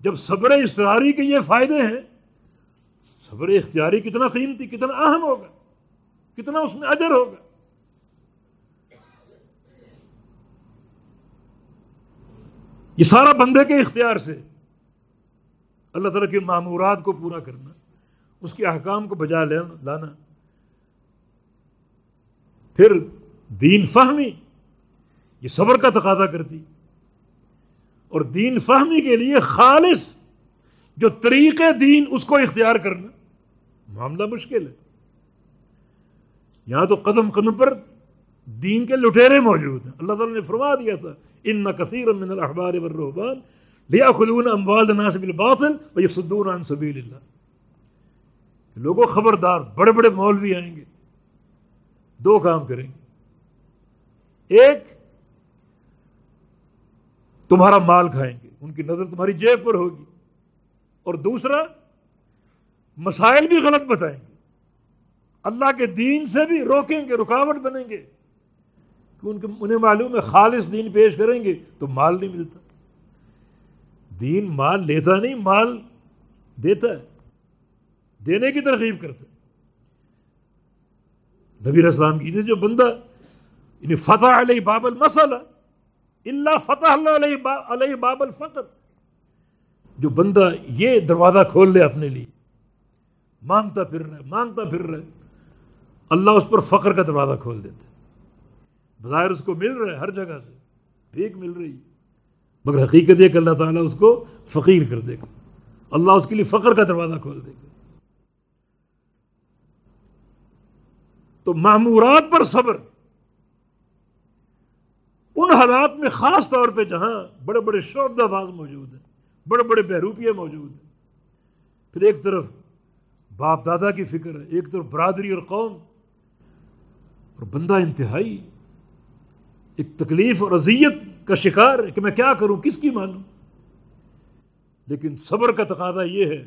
جب صبر استراری کے یہ فائدے ہیں، صبر اختیاری کتنا قیمتی، کتنا اہم ہوگا، کتنا اس میں اجر ہوگا۔ یہ سارا بندے کے اختیار سے اللہ تعالیٰ کے معمورات کو پورا کرنا، اس کے احکام کو بجا لانا پھر دین فہمی، یہ صبر کا تقاضا کرتی۔ اور دین فہمی کے لیے خالص جو طریق دین اس کو اختیار کرنا معاملہ مشکل ہے۔ یہاں تو قدم قدم پر دین کے لٹیرے موجود ہیں۔ اللہ تعالیٰ نے فرما دیا تھا، ان نہ کثیر من الحبار والرہبان لیا خلون اموال الناس بالباطل ویصدون عن سبیل اللہ. لوگوں خبردار، بڑے بڑے مولوی آئیں گے۔ دو کام کریں گے۔ ایک، تمہارا مال کھائیں گے، ان کی نظر تمہاری جیب پر ہوگی۔ اور دوسرا، مسائل بھی غلط بتائیں گے۔ اللہ کے دین سے بھی روکیں گے، رکاوٹ بنیں گے۔ کہ ان کے، انہیں معلوم ہے خالص دین پیش کریں گے تو مال نہیں ملتا۔ دین مال لیتا نہیں، مال دیتا ہے، دینے کی ترغیب کرتا ہے۔ نبی اسلام کی جو بندہ یعنی فتح علیہ باب المسلہ اللہ فتح اللہ علیہ باب الفقر۔ جو بندہ یہ دروازہ کھول لے اپنے لیے، مانگتا پھر رہا ہے مانگتا پھر رہا ہے اللہ اس پر فقر کا دروازہ کھول دیتا ہے۔ بظاہر اس کو مل رہا ہے ہر جگہ سے بھیک مل رہی مگر حقیقت یہ کہ اللہ تعالیٰ اس کو فقیر کر دے گا۔ اللہ اس کے لیے فقر کا دروازہ کھول دے گا۔ تو معمورات پر صبر۔ ان حالات میں خاص طور پہ جہاں بڑے بڑے شعبہ باز موجود ہیں، بڑے بڑے بہروپیے موجود ہیں، پھر ایک طرف باپ دادا کی فکر ہے، ایک طرف برادری اور قوم، اور بندہ انتہائی ایک تکلیف اور اذیت کا شکار ہے کہ میں کیا کروں، کس کی مانوں؟ لیکن صبر کا تقاضا یہ ہے،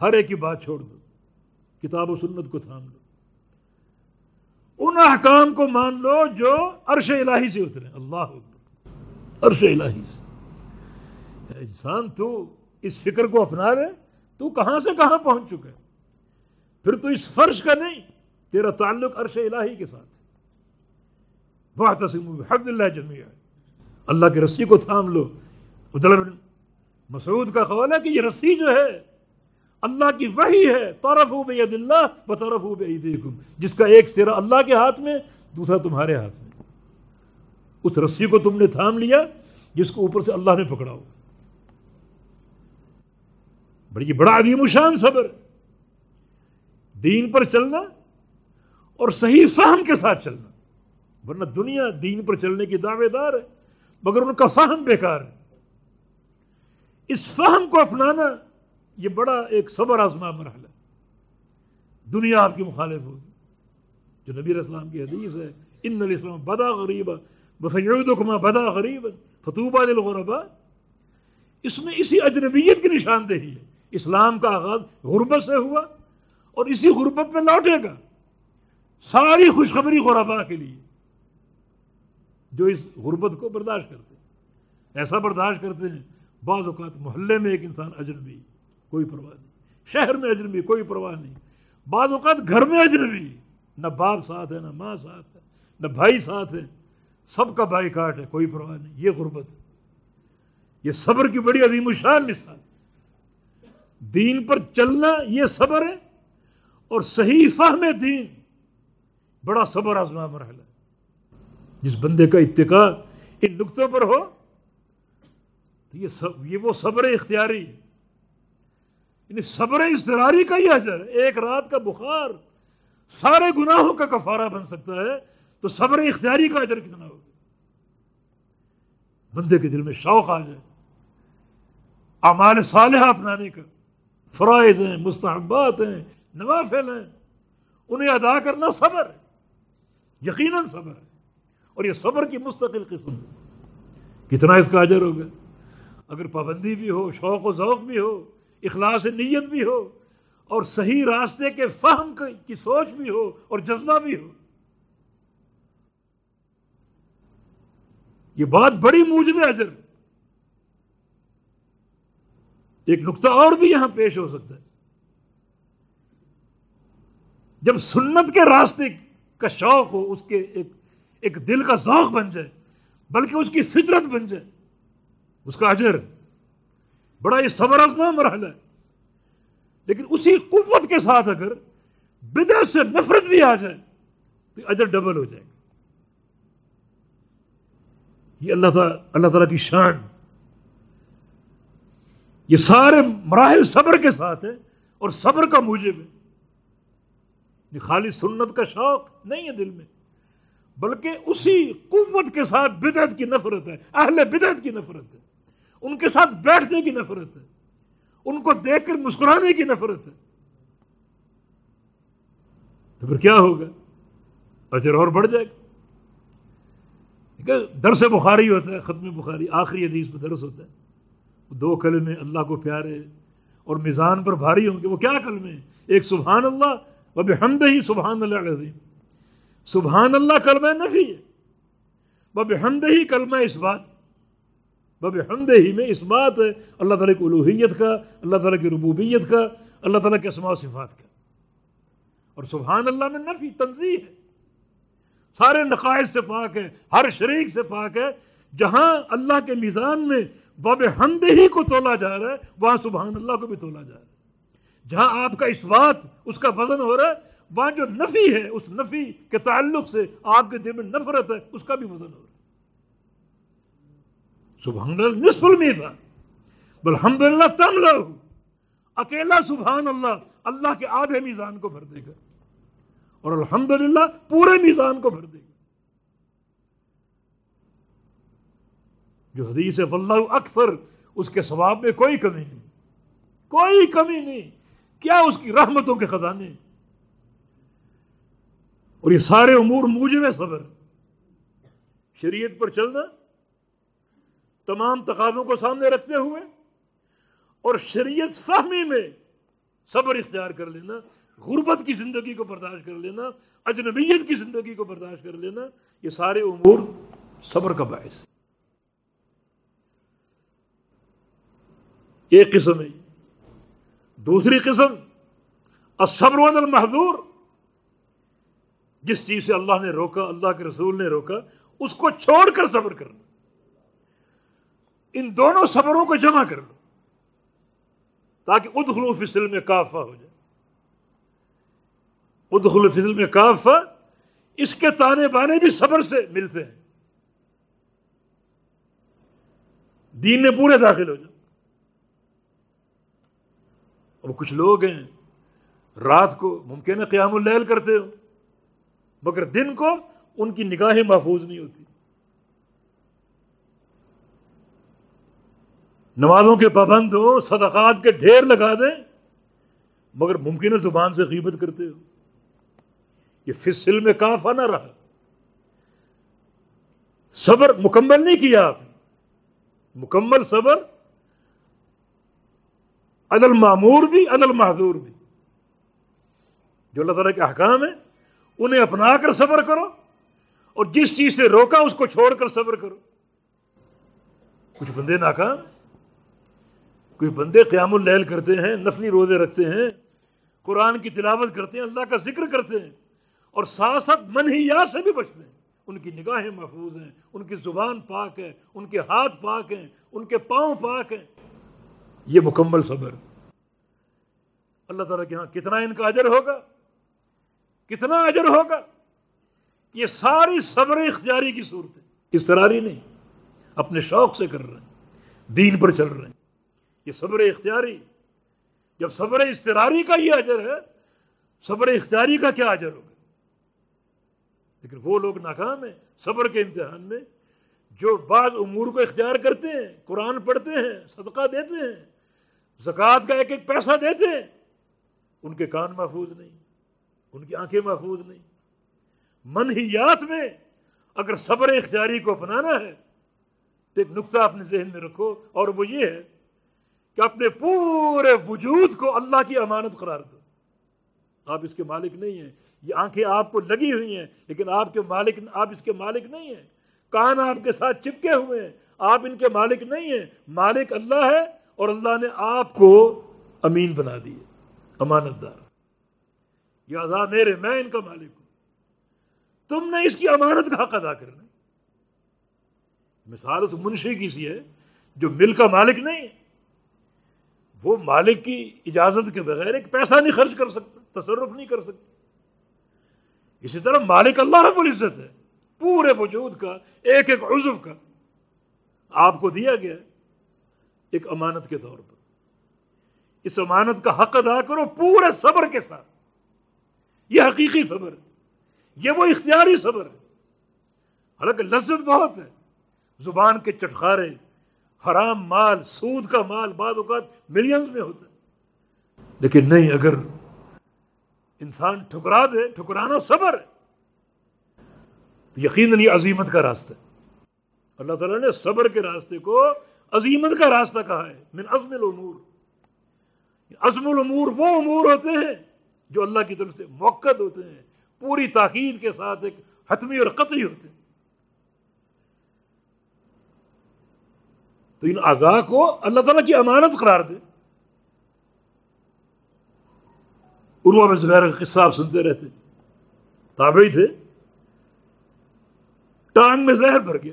ہر ایک کی بات چھوڑ دو، کتاب و سنت کو تھام لو۔ ان احکام کو مان لو جو عرش الہی سے اترے۔ اللہ عرش الہی سے۔ انسان، تو اس فکر کو اپنا رہے۔ تو کہاں سے کہاں پہنچ چکا ہے پھر تو اس فرش کا نہیں، تیرا تعلق عرش الہی کے ساتھ بہت حد اللہ جمعیہ اللہ کی رسی کو تھام لو۔ مسعود کا قول ہے کہ یہ رسی جو ہے اللہ کی وحی ہے طرف ہو بید اللہ بطرف ہو بے جس کا ایک سرا اللہ کے ہاتھ میں، دوسرا تمہارے ہاتھ میں۔ اس رسی کو تم نے تھام لیا، جس کو اوپر سے اللہ نے پکڑا ہو بڑی بڑا عظیم شان صبر۔ دین پر چلنا اور صحیح فہم کے ساتھ چلنا۔ ورنہ دنیا دین پر چلنے کی دعوے دار ہے، مگر ان کا فہم بیکار ہے۔ اس فہم کو اپنانا یہ بڑا ایک صبر آزما مرحلہ دنیا آپ کی مخالف ہوگی۔ جو نبی اسلام کی حدیث ہے ان الاسلام بدا غریب بس بدا غریب فتوبہ دل غربا اس میں اسی اجنبیت کی نشاندہی ہے۔ اسلام کا آغاز غربت سے ہوا اور اسی غربت میں لوٹے گا۔ ساری خوشخبری غربا کے لیے جو اس غربت کو برداشت کرتے ہیں۔ ایسا برداشت کرتے ہیں، بعض اوقات محلے میں ایک انسان اجنبی کوئی پرواہ نہیں۔ شہر میں اجنبی کوئی پرواہ نہیں۔ بعض اوقات گھر میں اجنبی نہ باپ ساتھ ہے، نہ ماں ساتھ ہے، نہ بھائی ساتھ ہے۔ سب کا بائی کاٹ ہے، کوئی پرواہ نہیں۔ یہ غربت یہ صبر کی بڑی عظیم شان مثال دین پر چلنا یہ صبر ہے اور صحیح فہم دین بڑا صبر آزما مرحلہ جس بندے کا اتقاء ان نقطوں پر ہو، تو یہ سب، یہ وہ صبر اختیاری یعنی صبر استراری کا ہی اجر ایک رات کا بخار، سارے گناہوں کا کفارہ بن سکتا ہے۔ تو صبر اختیاری کا اجر کتنا ہوگا؟ بندے کے دل میں شوق آ جائے۔ اعمال صالحہ اپنانے کا۔ فرائض ہیں، مستحبات ہیں، نوافل ہیں۔ انہیں ادا کرنا صبر ہے۔ یقیناً صبر ہے۔ اور یہ صبر کی مستقل قسم ہے۔ کتنا اس کا اجر ہوگا؟ اگر پابندی بھی ہو، شوق و ذوق بھی ہو اخلاص نیت بھی ہو اور صحیح راستے کے فہم کی سوچ بھی ہو اور جذبہ بھی ہو۔ یہ بات بڑی موجب اجر ایک نقطہ اور بھی یہاں پیش ہو سکتا ہے۔ جب سنت کے راستے کا شوق ہو، اس کے ایک ایک دل کا ذوق بن جائے، بلکہ اس کی فطرت بن جائے، اس کا اجر بڑا یہ صبر ازما مرحلہ ہے۔ لیکن اسی قوت کے ساتھ اگر بدعت سے نفرت بھی آ جائے، تو اجر ڈبل ہو جائے گا۔ یہ اللہ تعالیٰ اللہ تعالیٰ کی شان۔ یہ سارے مراحل صبر کے ساتھ ہے اور صبر کا موجب ہے۔ یہ خالی سنت کا شوق نہیں ہے دل میں، بلکہ اسی قوت کے ساتھ بدعت کی نفرت ہے، اہل بدعت کی نفرت ہے۔ ان کے ساتھ بیٹھنے کی نفرت ہے۔ ان کو دیکھ کر مسکرانے کی نفرت ہے۔ تو پھر کیا ہوگا؟ اجر اور بڑھ جائے گا۔ درس بخاری ہوتا ہے، ختم بخاری، آخری حدیث میں درس ہوتا ہے۔ دو کلمے اللہ کو پیارے اور میزان پر بھاری ہوں گے۔ وہ کیا کلمے ہیں؟ ایک سبحان اللہ وہ بحمد ہی سبحان اللہ عظیم سبحان اللہ کلمہ نفی ہے۔ وہ بحمد ہی کلمہ اس بات بب حمد ہی میں اس بات ہے، اللہ تعالیٰ کی الوحیت کا، اللہ تعالیٰ کی ربوبیت کا، اللہ تعالیٰ کے اسماع و صفات کا۔ اور سبحان اللہ میں نفی تنظیم ہے۔ سارے نقائص سے پاک ہے ہر شریک سے پاک ہے۔ جہاں اللہ کے میزان میں باب حمد ہی کو تولا جا رہا ہے، وہاں سبحان اللہ کو بھی تولا جا رہا ہے۔ جہاں آپ کا اس بات، اس کا وزن ہو رہا ہے، وہاں جو نفی ہے، اس نفی کے تعلق سے آپ کے دل میں نفرت ہے، اس کا بھی وزن ہو رہا ہے۔ سبحان اللہ، نصف المیزان۔ الحمد للہ تم لوگ۔ اکیلا سبحان اللہ اللہ کے آدھے میزان کو بھر دے گا۔ اور الحمد للہ پورے میزان کو بھر دے گا۔ جو حدیث واللہ اکثر، اس کے ثواب میں کوئی کمی نہیں۔ کوئی کمی نہیں۔ کیا اس کی رحمتوں کے خزانے؟ اور یہ سارے امور موجب صبر۔ شریعت پر چلنا تمام تقاضوں کو سامنے رکھتے ہوئے اور شریعت فہمی میں صبر اختیار کر لینا، غربت کی زندگی کو برداشت کر لینا، اجنبیت کی زندگی کو برداشت کر لینا، یہ سارے امور صبر کا باعث ایک قسم ہے دوسری قسم، الصبر وز المحدور جس چیز سے اللہ نے روکا، اللہ کے رسول نے روکا، اس کو چھوڑ کر صبر کرنا۔ ان دونوں صبروں کو جمع کر لو تاکہ ادخلو فصل میں کافہ ہو جائے۔ ادخلو فصل میں کافہ، اس کے تانے بانے بھی صبر سے ملتے ہیں۔ دین میں پورے داخل ہو جائے۔ اور کچھ لوگ ہیں، رات کو ممکن ہے قیام اللیل کرتے ہو مگر دن کو ان کی نگاہیں محفوظ نہیں ہوتی۔ نمازوں کے پابند ہو، صدقات کے ڈھیر لگا دیں، مگر ممکن ہے زبان سے غیبت کرتے ہو۔ یہ فصل میں کافا نہ رہا۔ صبر مکمل نہیں کیا آپ نے۔ مکمل صبر عدل معمور بھی، عدل معذور بھی۔ جو اللہ تعالیٰ کے احکام ہیں، انہیں اپنا کر صبر کرو، اور جس چیز سے روکا اس کو چھوڑ کر صبر کرو۔ کچھ بندے ناکام کوئی بندے قیام اللیل کرتے ہیں، نفلی روزے رکھتے ہیں، قرآن کی تلاوت کرتے ہیں، اللہ کا ذکر کرتے ہیں اور ساتھ ساتھ من ہی یا سے بھی بچتے ہیں۔ ان کی نگاہیں محفوظ ہیں، ان کی زبان پاک ہے، ان کے ہاتھ پاک ہیں، ان کے پاؤں پاک ہیں۔ یہ مکمل صبر۔ اللہ تعالیٰ کے ہاں کتنا ان کا اجر ہوگا؟ کتنا اجر ہوگا؟ یہ ساری صبر اختیاری کی صورت ہے استراری نہیں، اپنے شوق سے کر رہے ہیں، دین پر چل رہے ہیں۔ یہ صبر اختیاری، جب صبر استراری کا یہ اجر ہے، صبر اختیاری کا کیا اجر ہوگا؟ لیکن وہ لوگ ناکام ہیں صبر کے امتحان میں، جو بعض امور کو اختیار کرتے ہیں، قرآن پڑھتے ہیں، صدقہ دیتے ہیں، زکوٰۃ کا ایک ایک پیسہ دیتے ہیں، ان کے کان محفوظ نہیں، ان کی آنکھیں محفوظ نہیں۔ منحیات میں اگر صبر اختیاری کو اپنانا ہے، تو ایک نقطہ اپنے ذہن میں رکھو، اور وہ یہ ہے کہ اپنے پورے وجود کو اللہ کی امانت قرار دو۔ آپ اس کے مالک نہیں ہیں۔ یہ آنکھیں آپ کو لگی ہوئی ہیں، لیکن آپ کے مالک، آپ اس کے مالک نہیں ہیں۔ کان آپ کے ساتھ چپکے ہوئے ہیں۔ آپ ان کے مالک نہیں ہیں۔ مالک اللہ ہے اور اللہ نے آپ کو امین بنا دیے امانت دار یادا میرے، میں ان کا مالک ہوں۔ تم نے اس کی امانت کا حق ادا کرنا مثال اس منشی کی سی ہے جو مل کا مالک نہیں ہے۔ وہ مالک کی اجازت کے بغیر ایک پیسہ نہیں خرچ کر سکتا، تصرف نہیں کر سکتا۔ اسی طرح مالک اللہ رب العزت ہے، پورے وجود کا، ایک ایک عضو کا۔ آپ کو دیا گیا ایک امانت کے طور پر۔ اس امانت کا حق ادا کرو پورے صبر کے ساتھ۔ یہ حقیقی صبر ہے، یہ وہ اختیاری صبر ہے۔ حالانکہ لذت بہت ہے، زبان کے چٹخارے حرام مال، سود کا مال بعض اوقات ملینز میں ہوتا ہے۔ لیکن نہیں، اگر انسان ٹھکرا دے، ٹھکرانا صبر ہے، تو یقیناً یہ عظیمت کا راستہ ہے۔ اللہ تعالیٰ نے صبر کے راستے کو عظیمت کا راستہ کہا ہے، من عزم الامور۔ عزم الامور وہ امور ہوتے ہیں جو اللہ کی طرف سے موقع ہوتے ہیں، پوری تاکید کے ساتھ ایک حتمی اور قطعی ہوتے ہیں۔ تو ان اعضاء کو اللہ تعالیٰ کی امانت قرار دے۔ عروا میں زبیر کا قصہ آپ سنتے رہتے تابعی تھے۔ ٹانگ میں زہر بھر گیا۔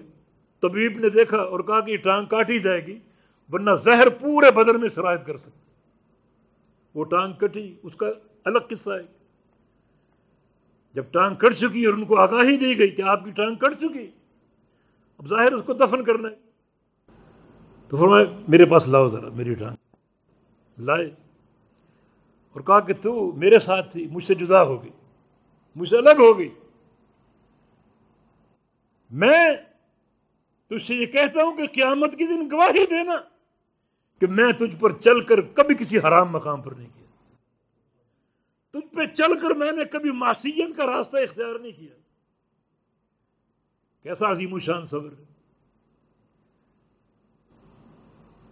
طبیب نے دیکھا اور کہا کہ یہ ٹانگ کاٹی جائے گی، ورنہ زہر پورے بدن میں شرائط کر سکتا وہ ٹانگ کٹی، اس کا الگ قصہ ہے۔ جب ٹانگ کٹ چکی اور ان کو آگاہی دی گئی کہ آپ کی ٹانگ کٹ چکی، اب ظاہر اس کو دفن کرنا ہے۔ تو فرمایا، میرے پاس لاؤ ذرا، میری ٹانگ لائے اور کہا کہ تو میرے ساتھ تھی، مجھ سے جدا ہو گئی، مجھ سے الگ ہو گئی۔ میں تجھ سے یہ کہتا ہوں کہ قیامت کی دن گواہی دینا کہ میں تجھ پر چل کر کبھی کسی حرام مقام پر نہیں کیا تجھ پہ چل کر میں نے کبھی معصیت کا راستہ اختیار نہیں کیا۔ کیسا عظیم و شان صبر ہے۔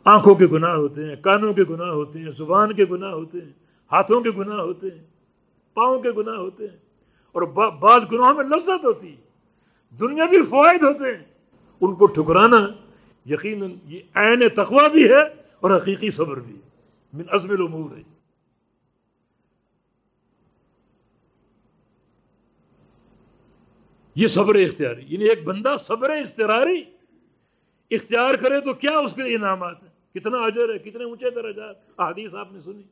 آنکھوں کے گناہ ہوتے ہیں، کانوں کے گناہ ہوتے ہیں، زبان کے گناہ ہوتے ہیں، ہاتھوں کے گناہ ہوتے ہیں، پاؤں کے گناہ ہوتے ہیں۔ اور بعض گناہوں میں لذت ہوتی ہے۔ دنیا بھی فوائد ہوتے ہیں۔ ان کو ٹھکرانا یقیناً یہ عین تقوی بھی ہے اور حقیقی صبر بھی من عزم الامور۔ ہے یہ صبر اختیاری یعنی ایک بندہ صبر استراری اختیار کرے تو کیا اس کے انعامات ہیں؟ کتنا اجر ہے، کتنے اونچے درجات۔ احادیث آپ نے سنی۔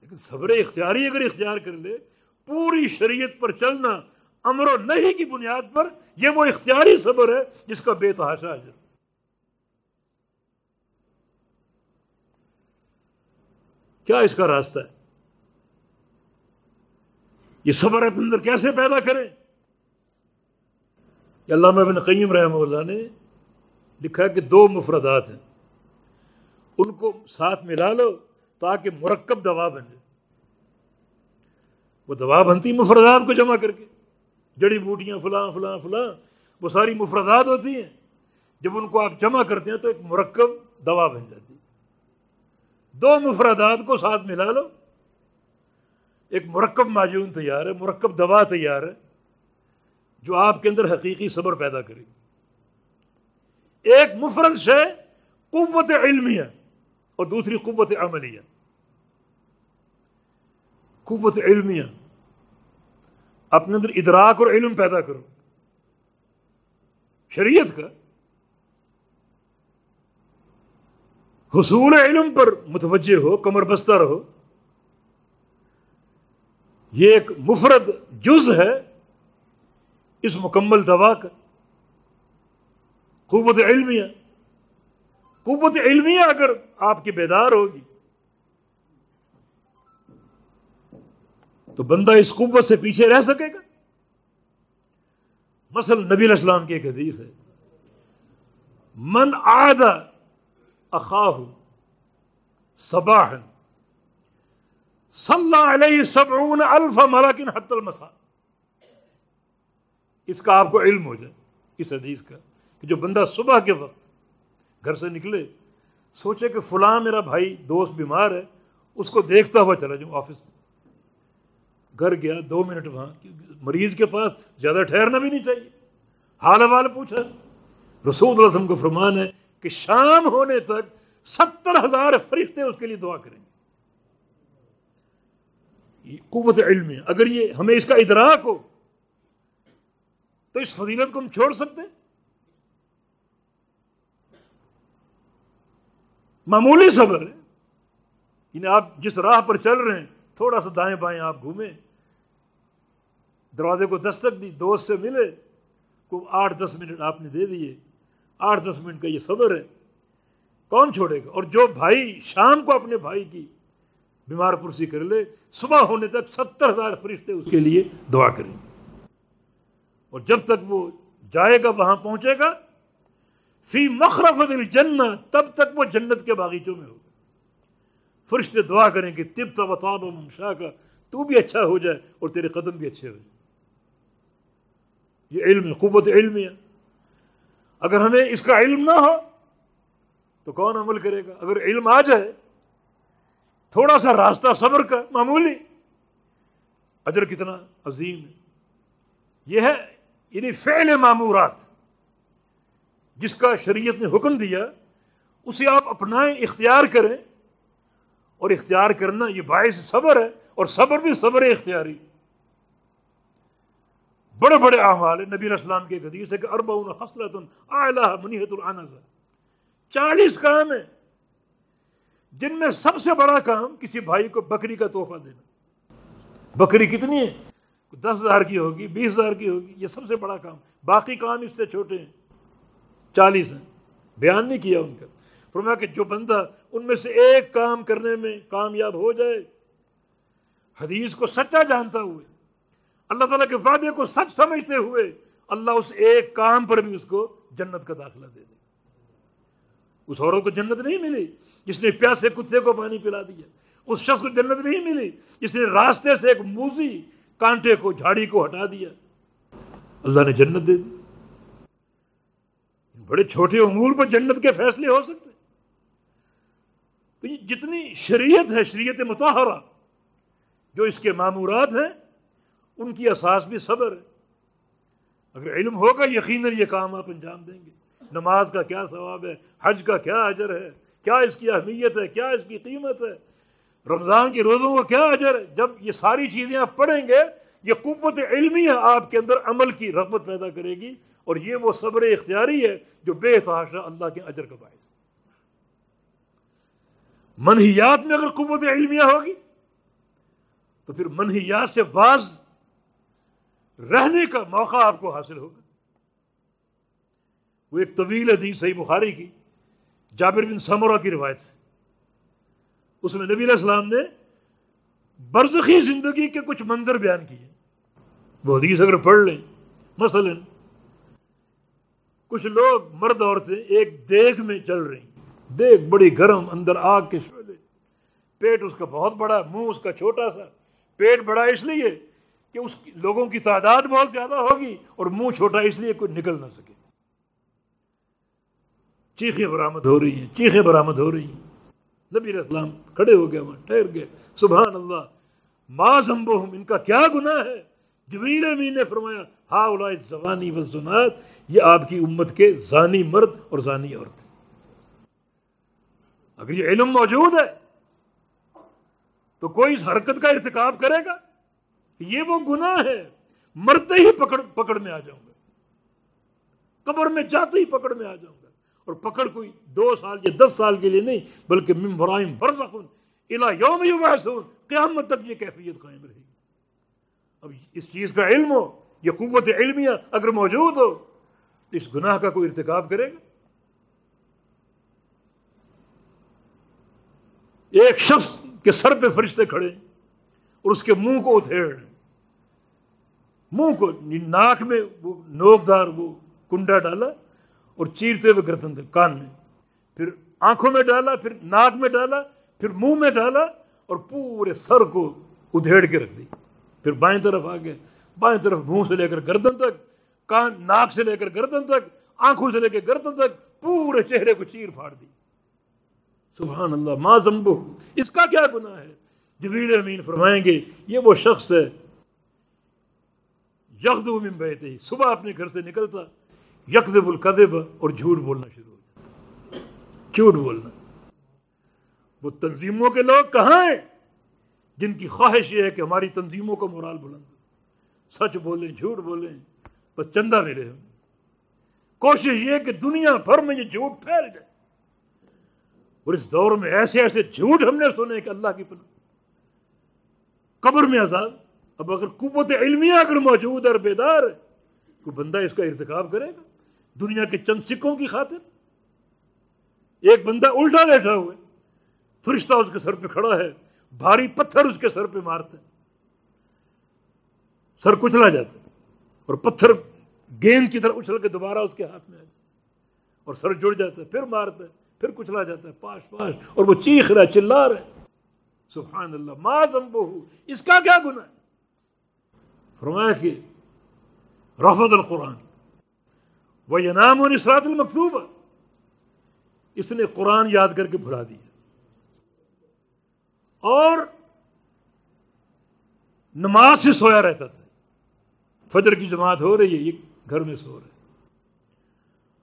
لیکن صبر اختیاری اگر اختیار کر لے، پوری شریعت پر چلنا امر و نہیں کی بنیاد پر، یہ وہ اختیاری صبر ہے جس کا بے تحاشا اجر۔ کیا اس کا راستہ ہے؟ یہ صبر اپنے اندر کیسے پیدا کرے علامہ ابن قیم رحمہ اللہ نے لکھا کہ دو مفردات ہیں۔ ان کو ساتھ ملا لو تاکہ مرکب دوا بن جائے وہ دوا بنتی مفردات کو جمع کر کے۔ جڑی بوٹیاں فلاں فلاں فلاں، وہ ساری مفردات ہوتی ہیں۔ جب ان کو آپ جمع کرتے ہیں تو ایک مرکب دوا بن جاتی ہے۔ دو مفردات کو ساتھ ملا لو۔ ایک مرکب معجون تیار ہے، مرکب دوا تیار ہے، جو آپ کے اندر حقیقی صبر پیدا کرے۔ گی ایک مفرد شے قوت علمیہ اور دوسری قوت عملیہ۔ قوت علمیہ۔ اپنے اندر ادراک اور علم پیدا کرو۔ شریعت کا۔ حصول علم پر متوجہ ہو، کمر بستہ رہو۔ یہ ایک مفرد جز ہے اس مکمل دوا کا۔ قوت علمیہ۔ قوت علمیہ اگر آپ کی بیدار ہوگی۔ تو بندہ اس قوت سے پیچھے رہ سکے گا۔ مثلا نبی الاسلام کی ایک حدیث ہے۔ من آد اخاہ صباح صلی علیہ سبعون الف ملکن حت المسا اس کا آپ کو علم ہو جائے، اس حدیث کا کہ جو بندہ صبح کے وقت گھر سے نکلے، سوچے کہ فلاں میرا بھائی دوست بیمار ہے، اس کو دیکھتا ہوا چلا جاؤں آفس میں۔ گھر گیا، دو منٹ وہاں مریض کے پاس زیادہ ٹھہرنا بھی نہیں چاہیے۔ حال حوال پوچھا، رسول اللہ علیہ وسلم کو فرمان ہے کہ شام ہونے تک ستر ہزار فرشتے اس کے لیے دعا کریں گے۔ قوت علم ہے۔ اگر یہ ہمیں اس کا ادراک ہو، تو اس فضیلت کو ہم چھوڑ سکتے ہیں؟ معمولی صبر ہے۔ یعنی آپ جس راہ پر چل رہے ہیں، تھوڑا سا دائیں بائیں آپ گھومیں۔ دروازے کو دستک دی، دوست سے ملے۔ کو آٹھ دس منٹ آپ نے دے دیے۔ آٹھ دس منٹ کا یہ صبر ہے۔ کون چھوڑے گا؟ اور جو بھائی شام کو اپنے بھائی کی بیمار پرسی کر لے، صبح ہونے تک ستر ہزار فرشتے اس کے لیے دعا کریں گے۔ اور جب تک وہ جائے گا، وہاں پہنچے گا فی مخرف الجنہ، تب تک وہ جنت کے باغیچوں میں ہوگا۔ فرشتے دعا کریں کہ تب تب اتاب منشا کا، تو بھی اچھا ہو جائے اور تیرے قدم بھی اچھے ہو جائے۔ یہ علم قوت علم ہے۔ اگر ہمیں اس کا علم نہ ہو، تو کون عمل کرے گا؟ اگر علم آ جائے، تھوڑا سا راستہ صبر کا، معمولی، اجر کتنا عظیم ہے۔ یہ ہے یعنی فعل معمورات جس کا شریعت نے حکم دیا، اسے آپ اپنائیں، اختیار کریں۔ اور اختیار کرنا یہ باعث صبر ہے، اور صبر بھی صبر اختیاری۔ بڑے بڑے احوال نبی اسلام کے حدیث ہے کہ اربا خصلت منیحت العنز چالیس کام ہیں، جن میں سب سے بڑا کام کسی بھائی کو بکری کا تحفہ دینا۔ بکری کتنی ہے؟ دس ہزار کی ہوگی، بیس ہزار کی ہوگی، یہ سب سے بڑا کام۔ باقی کام اس سے چھوٹے ہیں۔ چالیس ہیں۔ بیان نہیں کیا ان کا۔ فرمایا کہ جو بندہ ان میں سے ایک کام کرنے میں کامیاب ہو جائے، حدیث کو سچا جانتا ہوئے، اللہ تعالیٰ کے وعدے کو سچ سمجھتے ہوئے، اللہ اس ایک کام پر بھی اس کو جنت کا داخلہ دے دے۔ اس عورت کو جنت نہیں ملی جس نے پیاسے کتے کو پانی پلا دیا۔ اس شخص کو جنت نہیں ملی جس نے راستے سے ایک موزی کانٹے کو، جھاڑی کو ہٹا دیا۔ اللہ نے جنت دے دی۔ بڑے چھوٹے امور پر جنت کے فیصلے ہو سکتے تو یہ جتنی شریعت ہے، شریعت متحرہ جو اس کے معمورات ہیں، ان کی اساس بھی صبر ہے۔ اگر علم ہوگا، یقیناً یہ کام آپ انجام دیں گے۔ نماز کا کیا ثواب ہے؟ حج کا کیا اجر ہے؟ کیا اس کی اہمیت ہے؟ کیا اس کی قیمت ہے؟ رمضان کے روزوں کا کیا اجر ہے؟ جب یہ ساری چیزیں آپ پڑھیں گے، یہ قوت علمی ہے آپ کے اندر عمل کی رغبت پیدا کرے گی۔ اور یہ وہ صبر اختیاری ہے جو بے تحاشا اللہ کے اجر کا باعث منحیات میں اگر قوت علمیہ ہوگی، تو پھر منحیات سے بعض رہنے کا موقع آپ کو حاصل ہوگا۔ وہ ایک طویل حدیث صحیح بخاری کی، جابر بن سمورہ کی روایت سے۔ اس میں نبی علیہ السلام نے برزخی زندگی کے کچھ منظر بیان کیے۔ وہ حدیث اگر پڑھ لیں، مثلا کچھ لوگ مرد عورتیں ایک دیگ میں چل رہی دیگ بڑی گرم اندر آگ کے شعلے۔ پیٹ اس کا بہت بڑا منہ اس کا چھوٹا سا پیٹ بڑا اس لیے کہ اس لوگوں کی تعداد بہت زیادہ ہوگی اور منہ چھوٹا اس لیے کوئی نکل نہ سکے۔ چیخیں برآمد ہو رہی ہیں، چیخیں برآمد ہو رہی ہیں۔ نبی السلام کھڑے ہو گئے، وہاں ٹھہر گئے۔ سبحان اللہ ما زمبہم، ان کا کیا گناہ ہے؟ جبریل امین نے فرمایا ہا اولا زبانی و زنات، یہ آپ کی امت کے زانی مرد اور زانی عورت اگر یہ علم موجود ہے، تو کوئی اس حرکت کا ارتکاب کرے گا یہ وہ گناہ ہے، مرتے ہی پکڑ پکڑ میں آ جاؤں گا۔ قبر میں جاتے ہی پکڑ میں آ جاؤں گا۔ اور پکڑ کوئی دو سال یا دس سال کے لیے نہیں، بلکہ ممبرائم برزخن الا یوم یبعثون، قیامت تک یہ کیفیت قائم رہے گی۔ اب اس چیز کا علم ہو، یہ قوت علمیہ اگر موجود ہو، تو اس گناہ کا کوئی ارتکاب کرے گا؟ ایک شخص کے سر پہ فرشتے کھڑے اور اس کے منہ کو اتھیڑ منہ کو یعنی ناک میں وہ نوکدار وہ کنڈا ڈالا اور چیرتے ہوئے گردن تھے کان میں پھر آنکھوں میں ڈالا، پھر ناک میں ڈالا، پھر منہ میں ڈالا اور پورے سر کو ادھیڑ کے رکھ دی پھر بائیں طرف آ گئے بائیں طرف منہ سے لے کر گردن تک، کان ناک سے لے کر گردن تک، آنکھوں سے لے کے گردن تک، پورے چہرے کو چیر پھاڑ دی۔ سبحان اللہ، ما زمبو اس کا کیا گناہ ہے؟ جبریل امین فرمائیں گے، یہ وہ شخص ہے یکدو من بیتے ہی صبح اپنے گھر سے نکلتا یکدب القدب اور جھوٹ بولنا شروع ہو جاتا۔ جھوٹ بولنا۔ وہ تنظیموں کے لوگ کہاں ہیں؟ جن کی خواہش یہ ہے کہ ہماری تنظیموں کا مرال بلند سچ بولیں، جھوٹ بولیں، بس چندہ ملے ہم کوشش یہ کہ دنیا بھر میں یہ جھوٹ پھیل جائے۔ اور اس دور میں ایسے ایسے جھوٹ ہم نے سنے کہ اللہ کی پناہ۔ قبر میں عذاب۔ اب اگر قوت علمیہ اگر موجود اور بیدار ہے، کوئی بندہ اس کا ارتکاب کرے گا؟ دنیا کے چند سکوں کی خاطر۔ ایک بندہ الٹا بیٹھا ہوا ہے فرشتہ اس کے سر پہ کھڑا ہے۔ بھاری پتھر اس کے سر پہ مارتا سر کچلا جاتا اور پتھر گیند کی طرح اچھل کے دوبارہ اس کے ہاتھ میں آ جاتا اور سر جڑ جاتا ہے، پھر مارتا ہے، پھر کچلا جاتا ہے، پاش پاش، اور وہ چیخ رہا ہے، چلا رہا ہے۔ سبحان اللہ، ما زمبو اس کا کیا گناہ ہے؟ فرمایا کہ رفض القرآن۔ وہ ینام و نسرات المکتوبہ اس نے قرآن یاد کر کے بھلا دیا۔ اور نماز سے سویا رہتا تھا۔ فجر کی جماعت ہو رہی ہے، یہ گھر میں سو رہا ہے۔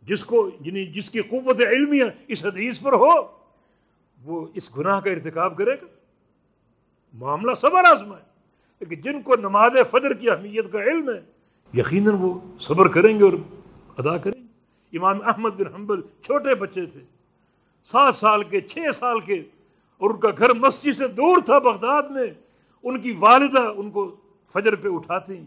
جس کو یعنی جس کی قوت علمیہ اس حدیث پر ہو، وہ اس گناہ کا ارتکاب کرے گا۔ معاملہ صبر آزما ہے لیکن جن کو نماز فجر کی اہمیت کا علم ہے، یقیناً وہ صبر کریں گے اور ادا کریں گے۔ امام احمد بن حنبل چھوٹے بچے تھے۔ سات سال کے، چھ سال کے اور ان کا گھر مسجد سے دور تھا بغداد میں۔ ان کی والدہ ان کو فجر پہ اٹھاتی۔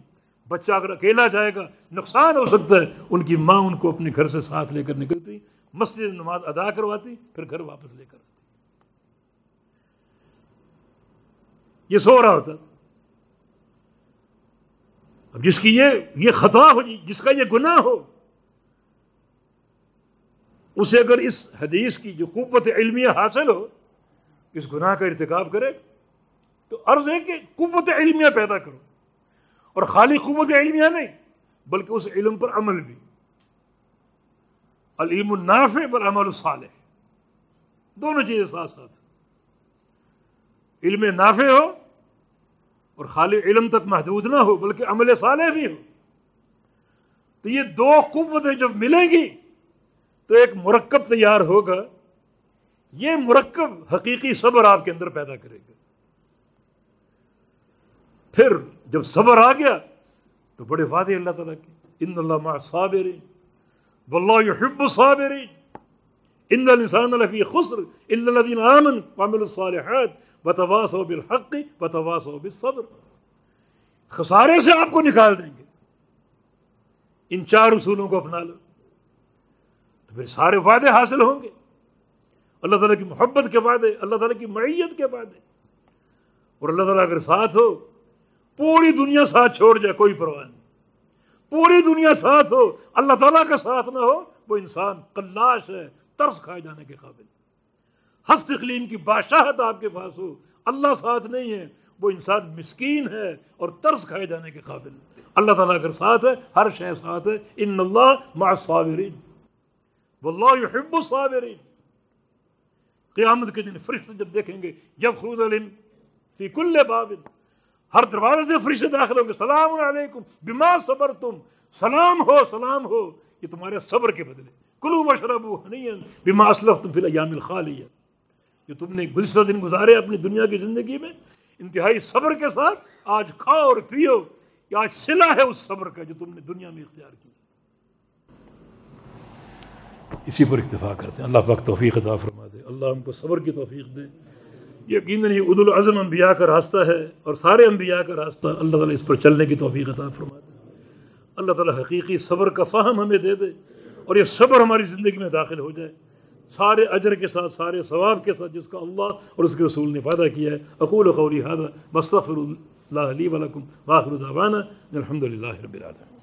بچہ اگر اکیلا جائے گا، نقصان ہو سکتا ہے۔ ان کی ماں ان کو اپنے گھر سے ساتھ لے کر نکلتی، مسجد نماز ادا کرواتی، پھر گھر واپس لے کر آتی۔ یہ سو رہا ہوتا اب جس کی یہ یہ خطا ہو جی، جس کا یہ گناہ ہو، اسے اگر اس حدیث کی جو قوت علمیہ حاصل ہو اس گناہ کا ارتکاب کرے تو عرض ہے کہ قوت علمیہ پیدا کرو۔ اور خالی قوت علمیہ نہیں، بلکہ اس علم پر عمل بھی۔ العلم النافع پر عمل الصالح۔ دونوں چیزیں ساتھ ساتھ۔ علم نافع ہو اور خالی علم تک محدود نہ ہو، بلکہ عمل صالح بھی ہو۔ تو یہ دو قوتیں جب ملیں گی تو ایک مرکب تیار ہوگا۔ یہ مرکب حقیقی صبر آپ کے اندر پیدا کرے گا۔ پھر جب صبر آ گیا تو بڑے وعدے اللہ تعالیٰ کے۔ ان اللہ مع صابرین، واللہ یحب صابرین۔ ان الانسان لفی خسر الا الذين امنوا وعملوا الصالحات وتواصوا بالحق وتواصوا بالصبر۔ خسارے سے آپ کو نکال دیں گے۔ ان چار اصولوں کو اپنا لو تو پھر سارے وعدے حاصل ہوں گے۔ اللہ تعالیٰ کی محبت کے وعدے اللہ تعالیٰ کی معیت کے وعدے اور اللہ تعالیٰ اگر ساتھ ہو، پوری دنیا ساتھ چھوڑ جائے، کوئی پرواہ نہیں۔ پوری دنیا ساتھ ہو، اللہ تعالیٰ کا ساتھ نہ ہو، وہ انسان کلاش ہے، ترس کھائے جانے کے قابل۔ ہفت اقلیم کی بادشاہت آپ کے پاس ہو، اللہ ساتھ نہیں ہے، وہ انسان مسکین ہے اور ترس کھائے جانے کے قابل۔ اللہ تعالیٰ اگر ساتھ ہے، ہر شے ساتھ ہے، ان اللہ مع الصابرین۔ واللہ یحب الصابرین۔ قیامت کے دن فرشتے جب دیکھیں گے، جب خود علم فی کل باب، ہر دروازے سے فرشتے داخل ہوں گے، سلام علیکم، بما صبر تم سلام ہو سلام ہو، یہ تمہارے صبر کے بدلے۔ کلو مشرب بما اسلف تم فی الایام الخالیہ۔ جو تم نے گزشتہ دن گزارے اپنی دنیا کی زندگی میں، انتہائی صبر کے ساتھ آج کھاؤ اور پیو، یہ آج سلا ہے اس صبر کا جو تم نے دنیا میں اختیار کیا۔ اسی پر اکتفا کرتے ہیں۔ اللہ پاک توفیق عطا فرما دے اللہ ہم کو صبر کی توفیق دے۔ یقیناً یہ عد العظم انبیاء کا راستہ ہے اور سارے انبیاء کا راستہ اللہ تعالیٰ اس پر چلنے کی توفیق عطا فرما دے اللہ تعالیٰ حقیقی صبر کا فہم ہمیں دے دے اور یہ صبر ہماری زندگی میں داخل ہو جائے۔ سارے اجر کے ساتھ، سارے ثواب کے ساتھ جس کا اللہ اور اس کے رسول نے پیدا کیا ہے۔ اقول قولی هذا مستغفر اللہ علی ولکم واخر دعوانا الحمد للہ رب العالمین۔